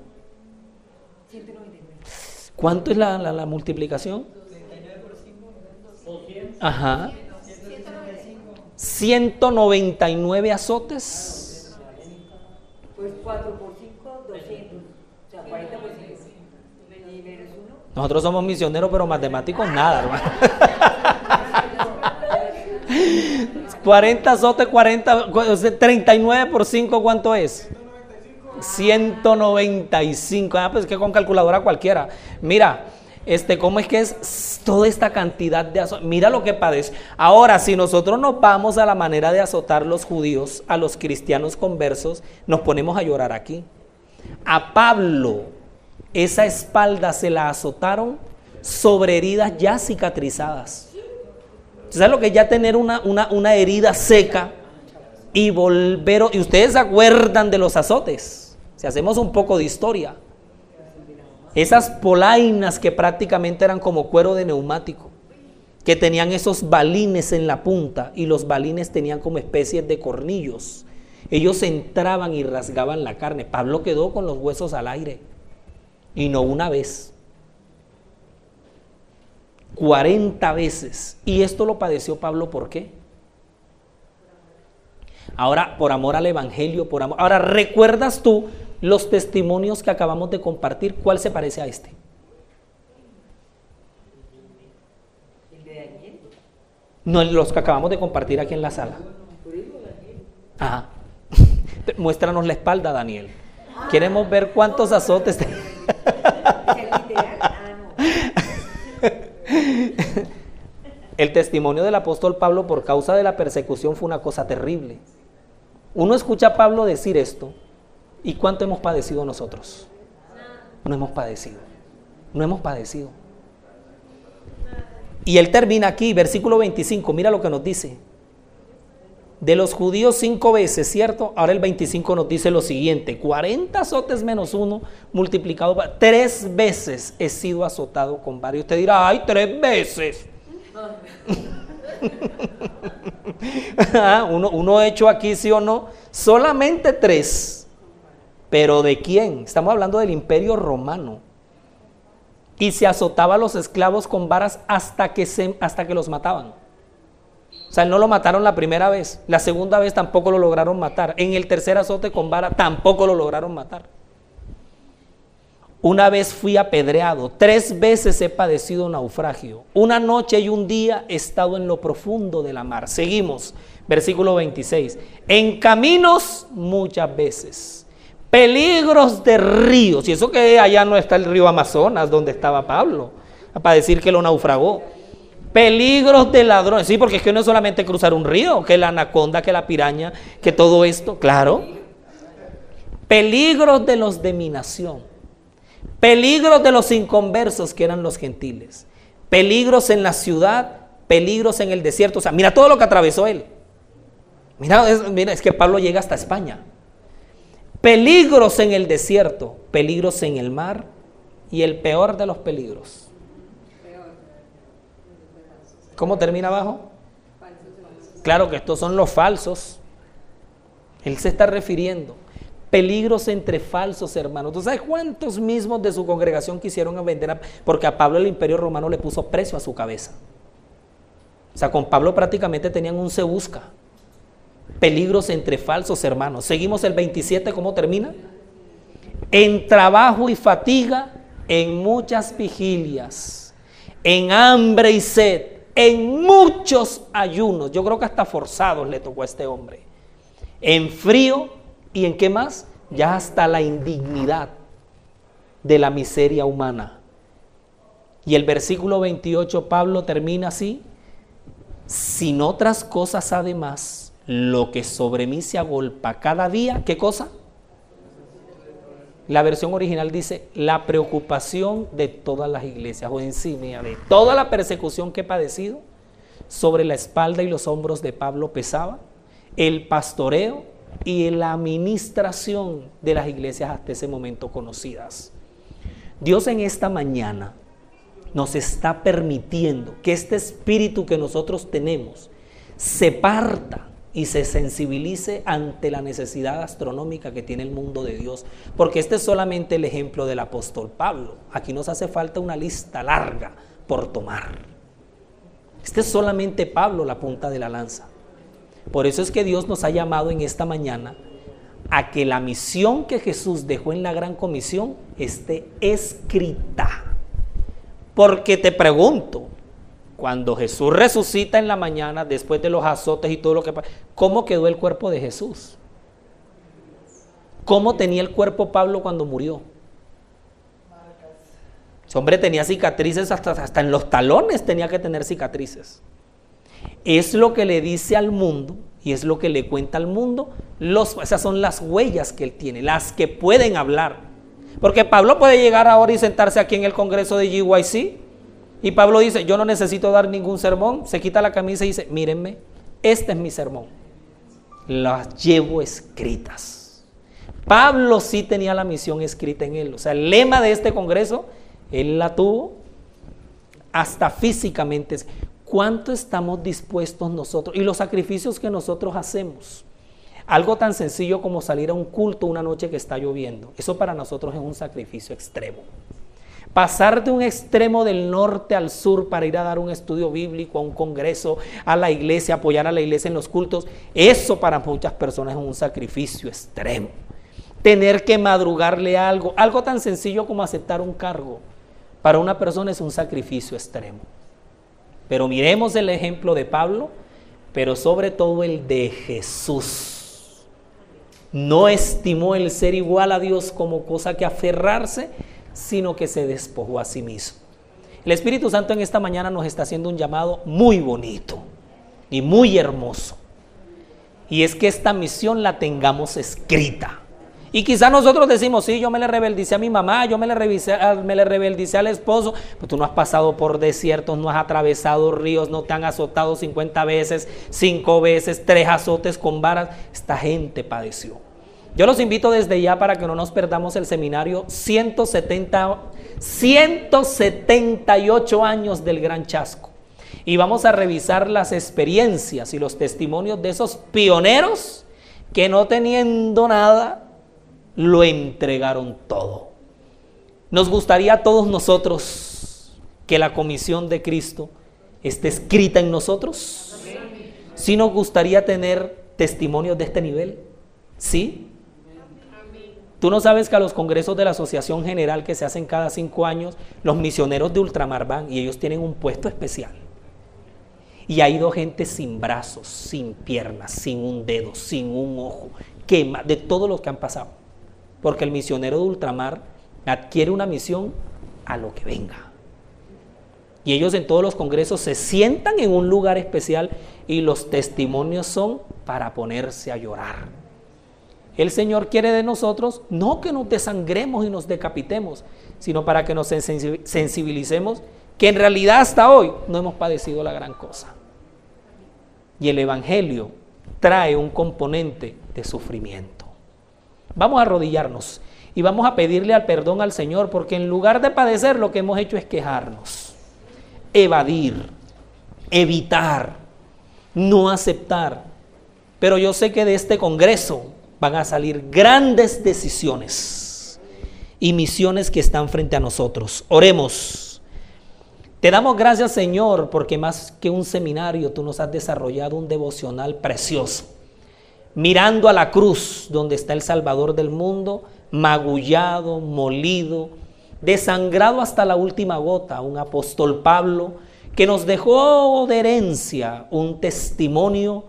Speaker 1: ¿Cuánto es la, la, multiplicación? Ajá. 199 azotes. Pues 4 por 5, 200. O sea, 40 por 5. Nosotros somos misioneros, pero matemáticos nada, hermano. [LAUGHS] 40 azotes, 40, 39 por 5, ¿cuánto es? 195. Ah, pues que con calculadora cualquiera. Mira, este, ¿cómo es que es toda esta cantidad de azotes? Mira lo que padece. Ahora, si nosotros nos vamos a la manera de azotar los judíos, a los cristianos conversos, nos ponemos a llorar aquí. A Pablo, esa espalda se la azotaron sobre heridas ya cicatrizadas. ¿Sabes lo que es ya tener una, una, herida seca y volver? Y ustedes se acuerdan de los azotes. Si hacemos un poco de historia. Esas polainas que prácticamente eran como cuero de neumático, que tenían esos balines en la punta y los balines tenían como especies de cornillos. Ellos entraban y rasgaban la carne. Pablo quedó con los huesos al aire. Y no una vez, 40 veces. Y esto lo padeció Pablo, ¿por qué? Ahora, por amor al Evangelio, por amor. Ahora, ¿recuerdas tú los testimonios que acabamos de compartir? ¿Cuál se parece a este? No, los que acabamos de compartir aquí en la sala. Ajá. [LAUGHS] Muéstranos la espalda, Daniel. Queremos ver cuántos azotes. [LAUGHS] El testimonio del apóstol Pablo por causa de la persecución fue una cosa terrible. Uno escucha a Pablo decir esto, ¿y cuánto hemos padecido nosotros? No hemos padecido. No hemos padecido. Y él termina aquí, versículo 25, mira lo que nos dice. De los judíos cinco veces, ¿cierto? Ahora el 25 nos dice lo siguiente, 40 azotes menos uno multiplicado por... Tres veces he sido azotado con varios. Usted dirá, ay, tres veces. [LAUGHS] Ah, uno, uno hecho aquí, sí o no. Solamente tres. Pero ¿de quién? Estamos hablando del imperio romano. Y se azotaba a los esclavos con varas hasta que, se, hasta que los mataban. O sea, no lo mataron la primera vez, la segunda vez tampoco lo lograron matar, en el tercer azote con vara tampoco lo lograron matar. Una vez fui apedreado, tres veces he padecido naufragio, una noche y un día he estado en lo profundo de la mar. Seguimos, versículo 26. En caminos muchas veces, peligros de ríos, y eso que allá no está el río Amazonas donde estaba Pablo, para decir que lo naufragó Peligros de ladrones. Sí, porque es que no es solamente cruzar un río, que la anaconda, que la piraña, que todo esto, claro. Peligros de los de mi nación. Peligros de los inconversos que eran los gentiles. Peligros en la ciudad, peligros en el desierto. O sea, mira todo lo que atravesó él. Mira, mira, es que Pablo llega hasta España. Peligros en el desierto, peligros en el mar y el peor de los peligros, ¿Cómo termina abajo? Claro que estos son los falsos. Él se está refiriendo. Peligros entre falsos hermanos. ¿Tú sabes cuántos mismos de su congregación quisieron vender? porque a Pablo el imperio romano le puso precio a su cabeza. O sea, con Pablo prácticamente tenían un se busca. Peligros entre falsos hermanos. Seguimos el 27, ¿cómo termina? En trabajo y fatiga, en muchas vigilias, en hambre y sed en muchos ayunos, yo creo que hasta forzados le tocó a este hombre, en frío y en qué más, ya hasta la indignidad de la miseria humana. Y el versículo 28, Pablo termina así, sin otras cosas además, lo que sobre mí se agolpa cada día, ¿qué cosa? La versión original dice la preocupación de todas las iglesias, o encima de toda la persecución que he padecido, sobre la espalda y los hombros de Pablo pesaba el pastoreo y la administración de las iglesias hasta ese momento conocidas. Dios en esta mañana nos está permitiendo que este espíritu que nosotros tenemos se parta y se sensibilice ante la necesidad astronómica que tiene el mundo de Dios. Porque este es solamente el ejemplo del apóstol Pablo. Aquí nos hace falta una lista larga por tomar. Este es solamente Pablo la punta de la lanza. Por eso es que Dios nos ha llamado en esta mañana a que la misión que Jesús dejó en la gran comisión esté escrita. Porque te pregunto, cuando Jesús resucita en la mañana, después de los azotes y todo lo que pasa, ¿cómo quedó el cuerpo de Jesús? ¿Cómo tenía el cuerpo Pablo cuando murió? Ese hombre tenía cicatrices hasta, en los talones tenía que tener cicatrices. Es lo que le dice al mundo y es lo que le cuenta al mundo. Esas son las huellas que él tiene, las que pueden hablar. Porque Pablo puede llegar ahora y sentarse aquí en el Congreso de GYC y Pablo dice, yo no necesito dar ningún sermón, se quita la camisa y dice, mírenme, este es mi sermón. Las llevo escritas. Pablo sí tenía la misión escrita en él. O sea, el lema de este congreso, él la tuvo hasta físicamente. ¿Cuánto estamos dispuestos nosotros? Y los sacrificios que nosotros hacemos. Algo tan sencillo como salir a un culto una noche que está lloviendo. Eso para nosotros es un sacrificio extremo. Pasar de un extremo del norte al sur para ir a dar un estudio bíblico, a un congreso, a la iglesia, apoyar a la iglesia en los cultos, eso para muchas personas es un sacrificio extremo. Tener que madrugarle algo, algo tan sencillo como aceptar un cargo, para una persona es un sacrificio extremo. Pero miremos el ejemplo de Pablo, pero sobre todo el de Jesús. No estimó el ser igual a Dios como cosa que aferrarse, sino que se despojó a sí mismo. El Espíritu Santo en esta mañana nos está haciendo un llamado muy bonito y muy hermoso. Y es que esta misión la tengamos escrita. Y quizás nosotros decimos, sí, yo me le rebeldicé a mi mamá, yo me le, me le rebeldicé al esposo, pero tú no has pasado por desiertos, no has atravesado ríos, no te han azotado 50 veces, 5 veces, 3 azotes con varas. Esta gente padeció. Yo los invito desde ya para que no nos perdamos el seminario 170, 178 años del Gran Chasco. Y vamos a revisar las experiencias y los testimonios de esos pioneros que no teniendo nada, lo entregaron todo. Nos gustaría a todos nosotros que la comisión de Cristo esté escrita en nosotros. Si nos gustaría tener testimonios de este nivel, ¿sí? Tú no sabes que a los congresos de la Asociación General que se hacen cada cinco años, los misioneros de ultramar van y ellos tienen un puesto especial. Y ha ido gente sin brazos, sin piernas, sin un dedo, sin un ojo, quema, de todo lo que han pasado porque el misionero de ultramar adquiere una misión a lo que venga. Y ellos en todos los congresos se sientan en un lugar especial y los testimonios son para ponerse a llorar. El Señor quiere de nosotros no que nos desangremos y nos decapitemos, sino para que nos sensibilicemos que en realidad hasta hoy no hemos padecido la gran cosa. Y el Evangelio trae un componente de sufrimiento. Vamos a arrodillarnos y vamos a pedirle al perdón al Señor, porque en lugar de padecer lo que hemos hecho es quejarnos, evadir, evitar, no aceptar. Pero yo sé que de este Congreso van a salir grandes decisiones y misiones que están frente a nosotros. Oremos. Te damos gracias Señor porque más que un seminario tú nos has desarrollado un devocional precioso mirando a la cruz donde está el Salvador del mundo, magullado, molido, desangrado hasta la última gota, un apóstol Pablo que nos dejó de herencia un testimonio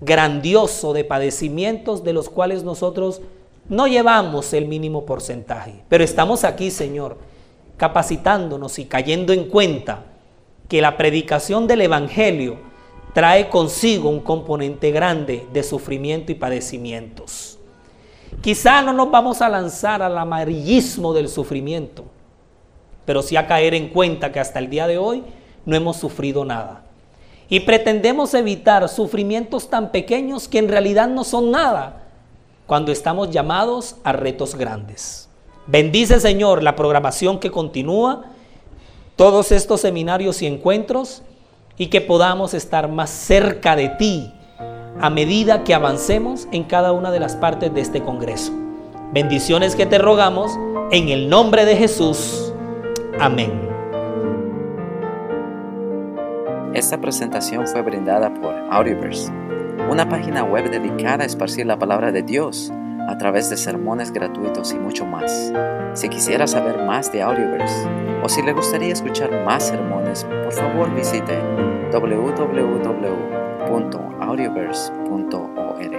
Speaker 1: grandioso de padecimientos de los cuales nosotros no llevamos el mínimo porcentaje. Pero estamos aquí, Señor, capacitándonos y cayendo en cuenta que la predicación del Evangelio trae consigo un componente grande de sufrimiento y padecimientos. Quizá no nos vamos a lanzar al amarillismo del sufrimiento, pero sí a caer en cuenta que hasta el día de hoy no hemos sufrido nada. Y pretendemos evitar sufrimientos tan pequeños que en realidad no son nada cuando estamos llamados a retos grandes. Bendice Señor la programación que continúa, todos estos seminarios y encuentros y que podamos estar más cerca de ti a medida que avancemos en cada una de las partes de este Congreso. Bendiciones que te rogamos en el nombre de Jesús. Amén.
Speaker 5: Esta presentación fue brindada por Audioverse, una página web dedicada a esparcir la palabra de Dios a través de sermones gratuitos y mucho más. Si quisiera saber más de Audioverse o si le gustaría escuchar más sermones, por favor visite www.audioverse.org.